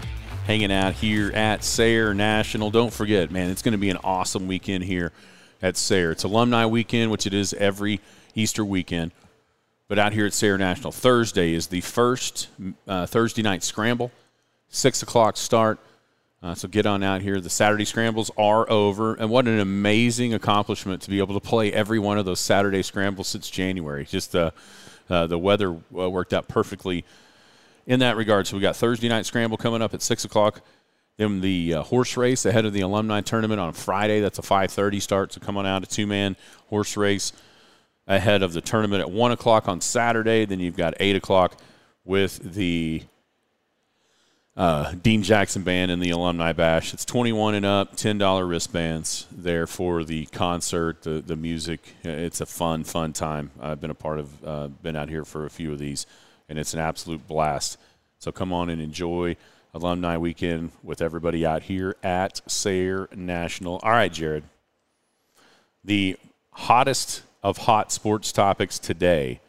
hanging out here at Sayre National. Don't forget, man, it's going to be an awesome weekend here at Sayre. It's alumni weekend, which it is every Easter weekend. But out here at Sayre National, Thursday is the first uh, Thursday night scramble, 6 o'clock start. Uh, so get on out here. The Saturday scrambles are over, and what an amazing accomplishment to be able to play every one of those Saturday scrambles since January. Just uh, uh, the weather uh, worked out perfectly in that regard. So we got Thursday night scramble coming up at six o'clock. Then the uh, horse race ahead of the alumni tournament on Friday. That's a five thirty start. So come on out a two man horse race ahead of the tournament at one o'clock on Saturday. Then you've got eight o'clock with the uh, Dean Jackson Band and the Alumni Bash. It's 21 and up, $10 wristbands there for the concert, the, the music. It's a fun, fun time. I've been a part of, uh, been out here for a few of these, and it's an absolute blast. So come on and enjoy Alumni Weekend with everybody out here at Sayre National. All right, Jared. The hottest of hot sports topics today,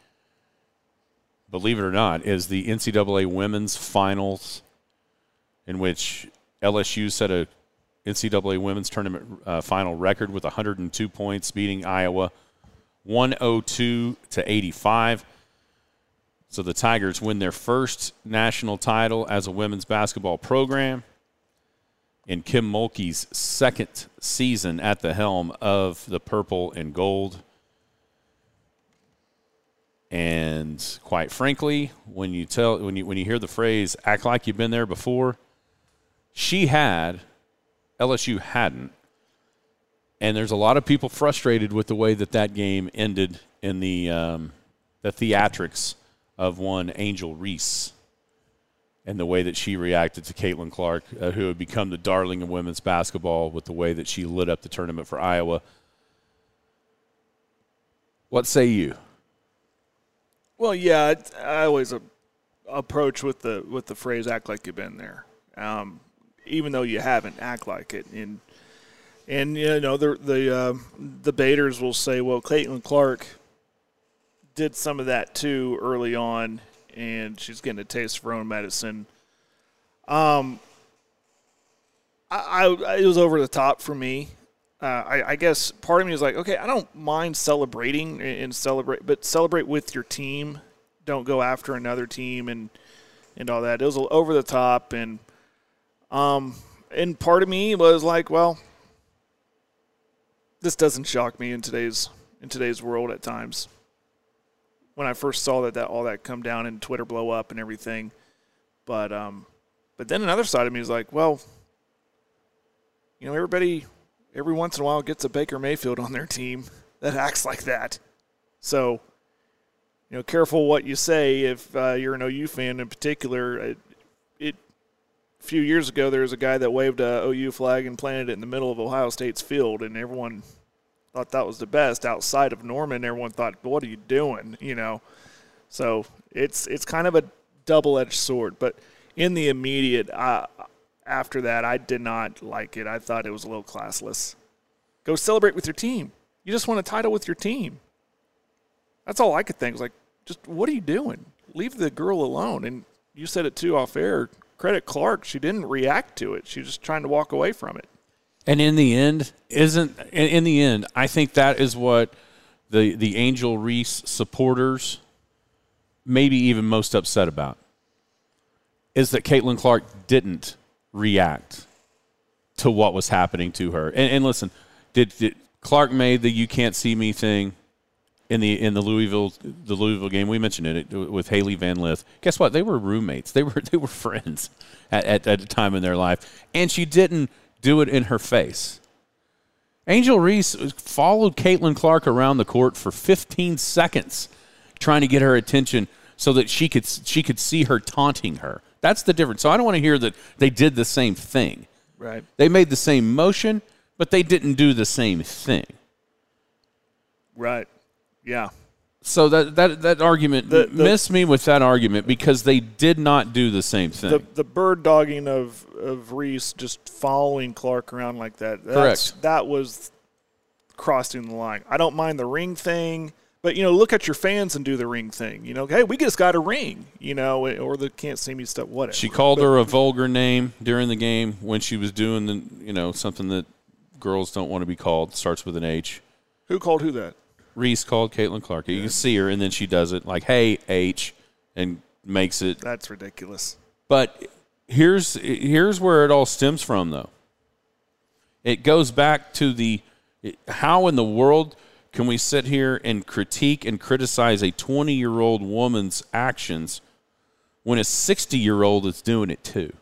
believe it or not, is the NCAA women's finals in which LSU set a NCAA women's tournament uh, final record with 102 points, beating Iowa 102 to 85. So the Tigers win their first national title as a women's basketball program in Kim Mulkey's second season at the helm of the purple and gold. And quite frankly, when you tell when you when you hear the phrase "act like you've been there before," she had, LSU hadn't. And there's a lot of people frustrated with the way that that game ended in the um, the theatrics of one Angel Reese and the way that she reacted to Caitlin Clark, uh, who had become the darling of women's basketball with the way that she lit up the tournament for Iowa. What say you? Well, yeah, I always approach with the with the phrase "act like you've been there." Um, even though you haven't, act like it. And and you know the the uh, debaters will say, well, Caitlin Clark did some of that too early on, and she's getting a taste of her own medicine. Um, I, I it was over the top for me. Uh, I, I guess part of me was like, okay, I don't mind celebrating and celebrate, but celebrate with your team. Don't go after another team and and all that. It was over the top, and um, and part of me was like, well, this doesn't shock me in today's in today's world at times. When I first saw that, that all that come down and Twitter blow up and everything, but um, but then another side of me is like, well, you know, everybody every once in a while gets a Baker Mayfield on their team (laughs) that acts like that. So, you know, careful what you say if uh, you're an OU fan in particular. It, few years ago there was a guy that waved a OU flag and planted it in the middle of Ohio State's field, and everyone thought that was the best. Outside of Norman, everyone thought, "What are you doing?" You know. So it's it's kind of a double-edged sword, but in the immediate uh, after that, I did not like it. I thought it was a little classless. Go celebrate with your team. You just won a title with your team. That's all I could think. was like, just what are you doing? Leave the girl alone. And you said it too off air. Credit Clark. She didn't react to it. She was just trying to walk away from it. And in the end, isn't in the end, I think that is what the the Angel Reese supporters maybe even most upset about is that Caitlin Clark didn't react to what was happening to her. And, and listen, did, did, Clark made the "you can't see me" thing in the in the Louisville the Louisville game? We mentioned it with Hailey Van Lith. Guess what? They were roommates. They were (laughs) they were friends at, at, at a time in their life, and she didn't do it in her face. Angel Reese followed Caitlin Clark around the court for 15 seconds, trying to get her attention so that she could she could see her taunting her. That's the difference. So I don't want to hear that they did the same thing. Right. They made the same motion, but they didn't do the same thing. Right. Yeah. So that that that argument The- the- missed me with that argument because they did not do the same thing. The the bird dogging of of Reese just following Clark around like that. That's, Correct. That was crossing the line. I don't mind the ring thing, but you know, look at your fans and do the ring thing. You know, hey, we just got a ring. You know, eh, or the can't see me stuff. Whatever. she called But- her a vulgar name during the game when she was doing the you know something that girls don't want to be called. Starts with an H. Who called who that? Reese called Caitlin Clark. You can see her, and then she does it like, "Hey H," and makes it That's ridiculous. But here's here's where it all stems from, though. It goes back to the how in the world can we sit here and critique and criticize a 20 year old woman's actions when a 60 year old is doing it too?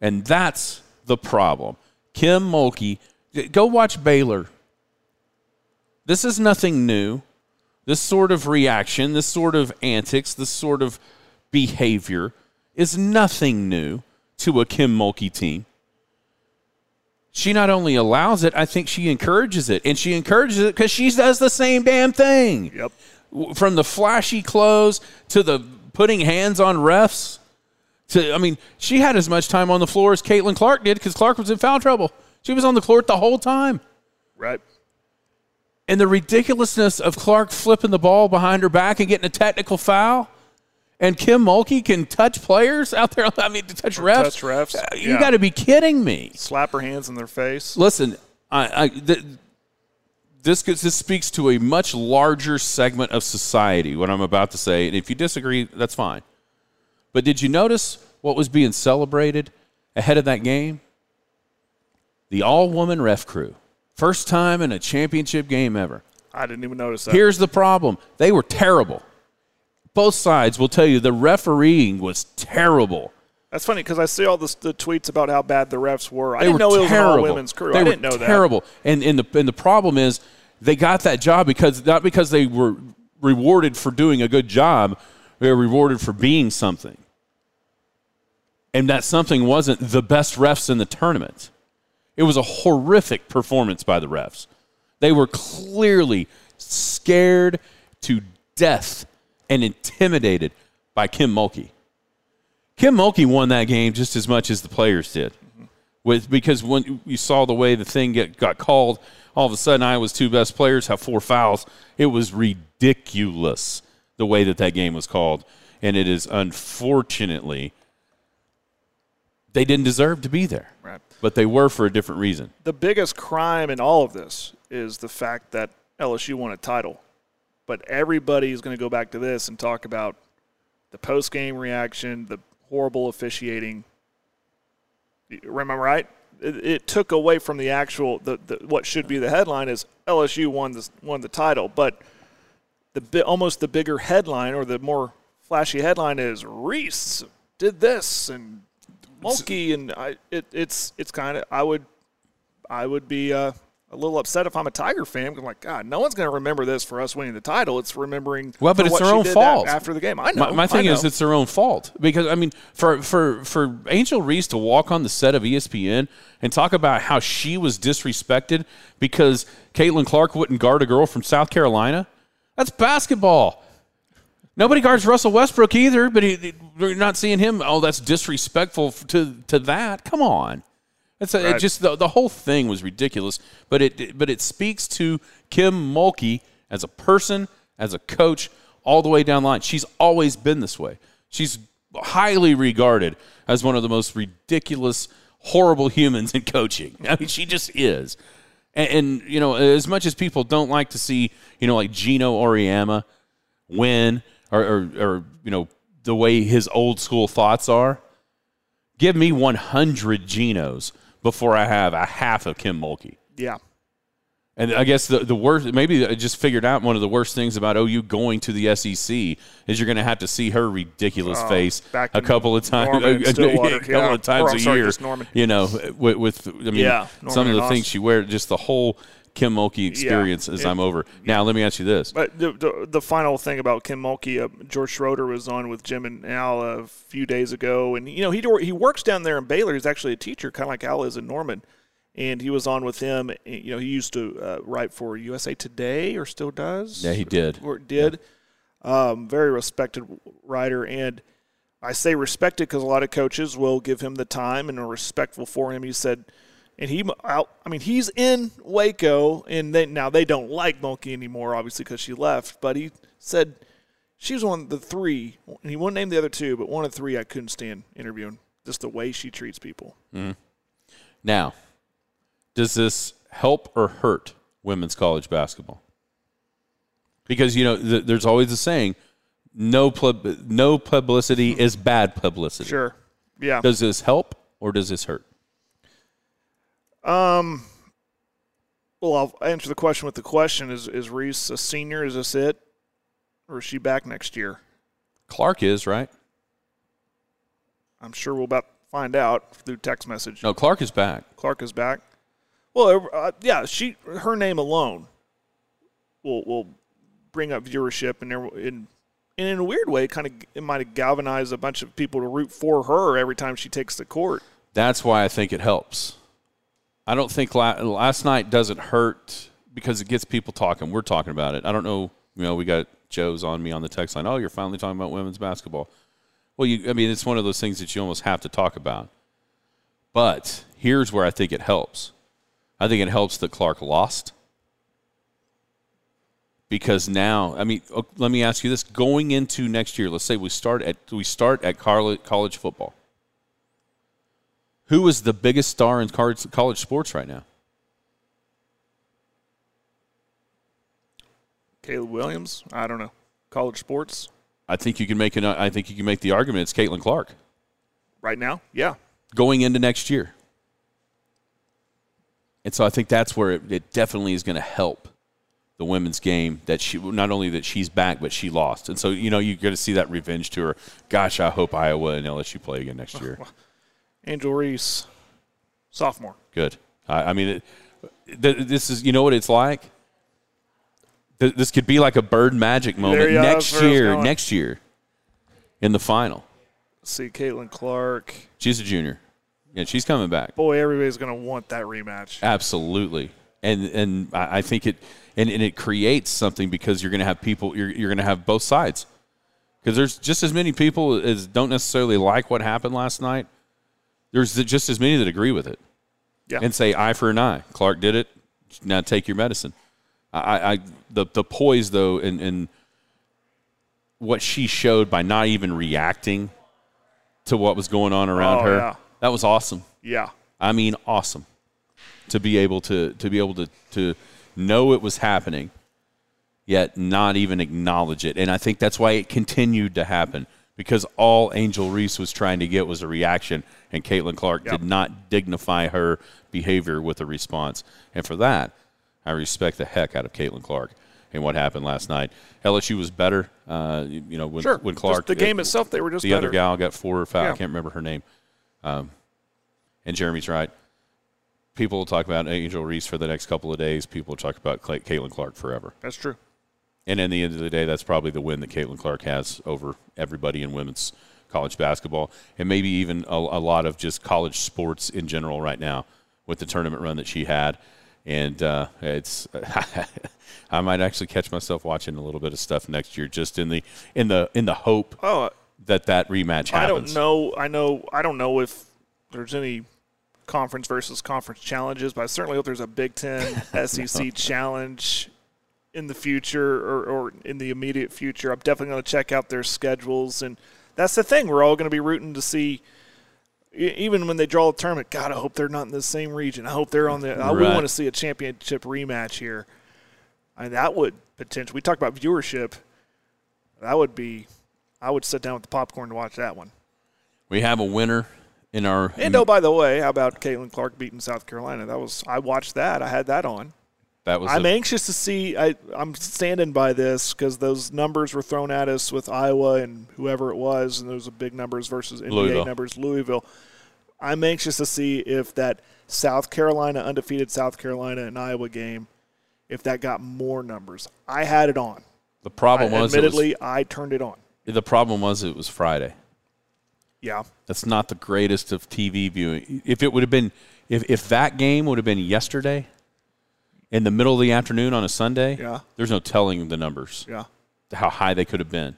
And that's the problem. Kim Mulkey, go watch Baylor. This is nothing new. This sort of reaction, this sort of antics, this sort of behavior is nothing new to a Kim Mulkey team. She not only allows it, I think she encourages it. And she encourages it because she does the same damn thing. Yep. From the flashy clothes to the putting hands on refs. To, I mean, she had as much time on the floor as Caitlin Clark did because Clark was in foul trouble. She was on the court the whole time. Right. And the ridiculousness of Clark flipping the ball behind her back and getting a technical foul. And Kim Mulkey can touch players out there. (laughs) I mean, to touch refs. touch refs, Uh, You yeah. got to be kidding me. Slap her hands in their face. Listen, I, I th- this this speaks to a much larger segment of society. What I'm about to say, and if you disagree, that's fine. But did you notice what was being celebrated ahead of that game? The all-woman ref crew, first time in a championship game ever. I didn't even notice that. Here's the problem: they were terrible. Both sides will tell you the refereeing was terrible. That's funny because I see all this, the tweets about how bad the refs were. I They didn't were know it was an all women's crew. They I didn't know that. terrible. And and the and the problem is they got that job because not because they were rewarded for doing a good job. They were rewarded for being something. And that something wasn't the best refs in the tournament. It was a horrific performance by the refs. They were clearly scared to death and intimidated by Kim Mulkey. Kim Mulkey won that game just as much as the players did. With because when you saw the way the thing get, got called, all of a sudden Iowa's two best players have four fouls. It was ridiculous the way that that game was called, and it is unfortunately they didn't deserve to be there, Right. But they were for a different reason. The biggest crime in all of this is the fact that LSU won a title. But everybody is going to go back to this and talk about the post game reaction, the horrible officiating. Remember, right? It, it took away from the actual the, the what should be the headline is LSU won the won the title, but the almost the bigger headline or the more flashy headline is Reese did this and Mulkey and I it, it's it's kind of I would I would be uh, a little upset if I'm a Tiger fan. I'm like, God, no one's going to remember this for us winning the title. It's remembering Well, but it's what their own fault after the game. I know. My, my thing is, it's their own fault because I mean, for for for Angel Reese to walk on the set of ESPN and talk about how she was disrespected because Caitlin Clark wouldn't guard a girl from South Carolina, that's basketball. Nobody guards Russell Westbrook either, but he, we're not seeing him. Oh, that's disrespectful to to that. Come on, it's a, it Right. just the, the whole thing was ridiculous. But it but it speaks to Kim Mulkey as a person, as a coach, all the way down the line. She's always been this way. She's highly regarded as one of the most ridiculous, horrible humans in coaching. (laughs) I mean, she just is. And, and you know, as much as people don't like to see, you know, like Geno Auriemma win or, or, or you know the way his old school thoughts are give me 100 genos before i have a half of kim mulkey yeah. and i guess the, the worst maybe i just figured out one of the worst things about ou going to the sec is you're going to have to see her ridiculous Oh, face a couple of times a, (laughs) a- couple yeah. of times Or, a sorry, year you know with, with i mean Yeah, some of the things she wears just the whole kim mulkey experience as it- i'm over now let me ask you this But the, the, the final thing about Kim Mulkey, uh, George Schroeder was on with Jim and Al a few days ago, and you know he he works down there in Baylor. He's actually a teacher, kind of like Al is in Norman, and he was on with him. You know, he used to uh, write for USA Today, or still does. Yeah, he did. Or did. Um, very respected writer, and I say respected because a lot of coaches will give him the time and are respectful for him. He said, and he, out, I mean, he's in Waco, and they, now they don't like Mulkey anymore, obviously, because she left. But he said she was one of the three, and he won't name the other two, but one of the three I couldn't stand interviewing. Just the way she treats people. Mm-hmm. Now, does this help or hurt women's college basketball? Because you know, th- there's always a saying, "No pub- no publicity is bad publicity." Sure. Yeah. Does this help or does this hurt? Um, Well, I'll answer the question with the question: Is is Reese a senior? Is this it, or is she back next year? Clark is right. I'm sure we'll about find out through text message. No, Clark is back. Clark is back. Well, uh, yeah, she her name alone will will bring up viewership, and there in and in a weird way, kind of it might galvanize a bunch of people to root for her every time she takes the court. That's why I think it helps. I don't think la- last night doesn't hurt because it gets people talking. We're talking about it. I don't know. You know, we got Joe's on me on the text line. Oh, you're finally talking about women's basketball. Well, you, I mean, it's one of those things that you almost have to talk about. But here's where I think it helps. I think it helps that Clark lost because now, I mean, let me ask you this: going into next year, let's say we start at we start at college football. Who is the biggest star in college sports right now? Caleb Williams. I don't know. College sports. I think you can make an. I think you can make the argument. It's Caitlin Clark. Right now, yeah. Going into next year, and so I think that's where it, it definitely is going to help the women's game that she not only that she's back but she lost and so you know you're going to see that revenge to her gosh i hope iowa and lsu play again next year (laughs) angel reese sophomore. Good. I, I mean it, th- this is you know what it's like? Th- this could be like a bird magic moment next year next year in the final. See caitlin clark. She's a junior. Yeah she's coming back. Boy everybody's going to want that rematch. Absolutely. And and i think it and, and it creates something because you're going to have people you're, you're going to have both sides. Because there's just as many people as don't necessarily like what happened last night there's just as many that agree with it yeah. and say eye for an eye clark did it now take your medicine i, I the, the poise though and, and what she showed by not even reacting to what was going on around oh, her yeah. that was awesome yeah i mean awesome to be able to to be able to to know it was happening, yet not even acknowledge it. And I think that's why it continued to happen because all Angel Reese was trying to get was a reaction, and Caitlin Clark yep. did not dignify her behavior with a response. And for that, I respect the heck out of Caitlin Clark and what happened last night. LSU was better. Uh, you know, when, sure. when Clark. Just the game it, itself, they were just The better. other gal got four or five. Yeah. I can't remember her name. Um, and Jeremy's right people will talk about Angel Reese for the next couple of days. People will talk about Caitlin Clark forever. That's true. And in the end of the day, that's probably the win that Caitlin Clark has over everybody in women's college basketball, and maybe even a, a lot of just college sports in general right now with the tournament run that she had. And uh, it's, (laughs) I might actually catch myself watching a little bit of stuff next year, just in the in the in the hope oh, that that rematch happens. I don't know. I know. I don't know if there's any conference versus conference challenges, but I certainly hope there's a Big Ten (laughs) SEC challenge in the future or, or in the immediate future. I'm definitely going to check out their schedules, and that's the thing. We're all going to be rooting to see. Even when they draw a tournament, God, I hope they're not in the same region. I hope they're on the. Right. I would want to see a championship rematch here. I mean, that would potentially. We talked about viewership. That would be. I would sit down with the popcorn to watch that one. We have a winner in our. And oh, by the way, how about Caitlin Clark beating South Carolina? That was I watched that. I had that on. That was. I'm a, anxious to see. I I'm standing by this because those numbers were thrown at us with Iowa and whoever it was, and those are big numbers versus NBA Louisville. numbers. Louisville. I'm anxious to see if that South Carolina undefeated South Carolina and Iowa game, if that got more numbers. I had it on. The problem I, was, admittedly, was, I turned it on. The problem was it was Friday. Yeah. That's not the greatest of TV viewing. If it would have been, if, if that game would have been yesterday in the middle of the afternoon on a Sunday, yeah. there's no telling the numbers. Yeah. How high they could have been.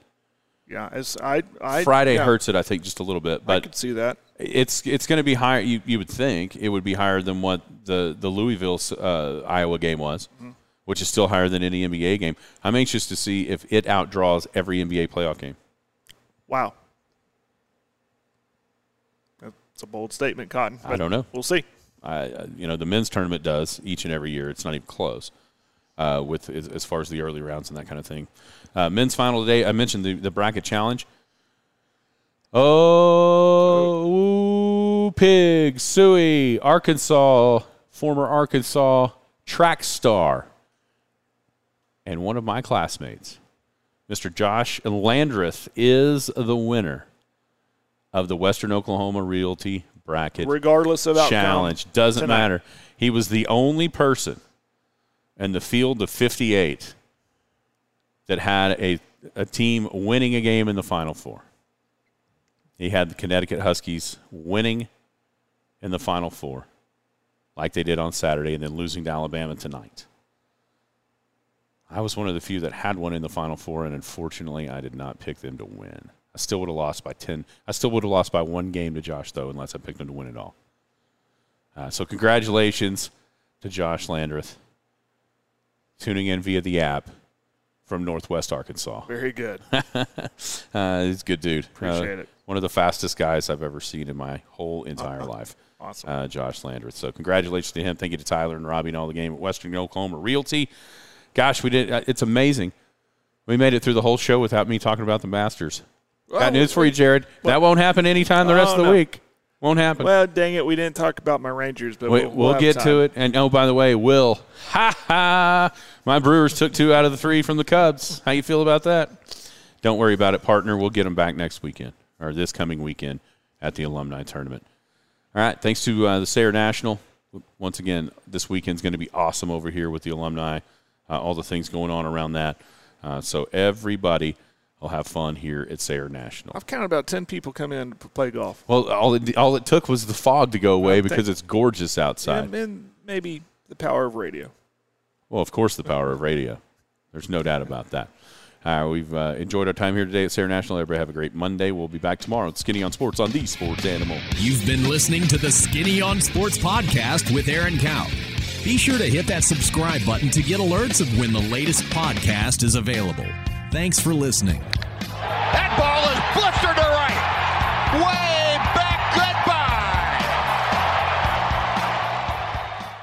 Yeah, as I, I Friday yeah. hurts it, I think, just a little bit. But I could see that. It's it's going to be higher. You, you would think it would be higher than what the the Louisville uh, Iowa game was, mm-hmm. which is still higher than any NBA game. I'm anxious to see if it outdraws every NBA playoff game. Wow. that's a bold statement, Cotton. I don't know. We'll see. I, you know, the men's tournament does each and every year. It's not even close uh, with as, as, far as the early rounds and that kind of thing. Uh, men's final today. I mentioned the, the bracket challenge. Oh, ooh, pig, Suey, Arkansas, former Arkansas track star, and one of my classmates, Mr. Josh Landreth, is the winner of the Western Oklahoma Realty Bracket Regardless of Challenge. Doesn't tonight. matter. He was the only person in the field of 58 that had a, a team winning a game in the Final Four. He had the Connecticut Huskies winning in the Final Four, like they did on Saturday, and then losing to Alabama tonight. I was one of the few that had one in the Final Four, and unfortunately, I did not pick them to win. I still would have lost by 10. I still would have lost by one game to Josh, though, unless I picked him to win it all. Uh, so, congratulations to Josh Landreth tuning in via the app from Northwest Arkansas. Very good. (laughs) Uh, he's a good dude. Appreciate Uh, it. One of the fastest guys I've ever seen in my whole entire (laughs) life. Awesome. Uh, Josh Landreth. So congratulations to him. Thank you to Tyler and Robbie and all the game at Western Oklahoma Realty. Gosh, we did. Uh, it's amazing. We made it through the whole show without me talking about the Masters. Got news for you, Jared. that won't happen anytime the rest Oh, of the no. week. Won't happen. Well, dang it, we didn't talk about my Rangers, but We, we'll, we'll, have get time. to it. And oh, by the way, Will, (laughs) ha ha, my Brewers took two out of the three from the Cubs. How you feel about that? Don't worry about it, partner. We'll get them back next weekend or this coming weekend at the alumni tournament. All right. Thanks to uh, the Sayre National. Once again, this weekend's going to be awesome over here with the alumni. Uh, all the things going on around that. Uh, so everybody will have fun here at Sayre National. I've counted about 10 people come in to play golf. Well, all it, all it took was the fog to go away think- because it's gorgeous outside. And, and maybe the power of radio. Well, of course, the power of radio. There's no doubt about that. Uh, we've uh, enjoyed our time here today at Sayre National. Everybody have a great Monday. We'll be back tomorrow at Skinny on Sports on the Sports Animal. You've been listening to the Skinny on Sports podcast with Aaron Cow. Be sure to hit that subscribe button to get alerts of when the latest podcast is available. Thanks for listening. That ball is blistered to right. Way back.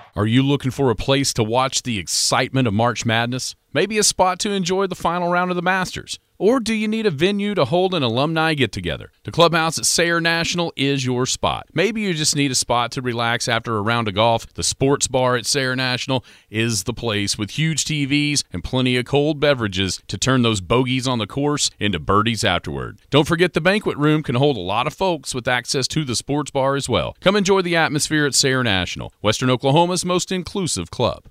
Goodbye. Are you looking for a place to watch the excitement of March Madness? Maybe a spot to enjoy the final round of the Masters? Or do you need a venue to hold an alumni get together? The clubhouse at Sayre National is your spot. Maybe you just need a spot to relax after a round of golf. The sports bar at Sayre National is the place with huge TVs and plenty of cold beverages to turn those bogeys on the course into birdies afterward. Don't forget the banquet room can hold a lot of folks with access to the sports bar as well. Come enjoy the atmosphere at Sayre National, Western Oklahoma's most inclusive club.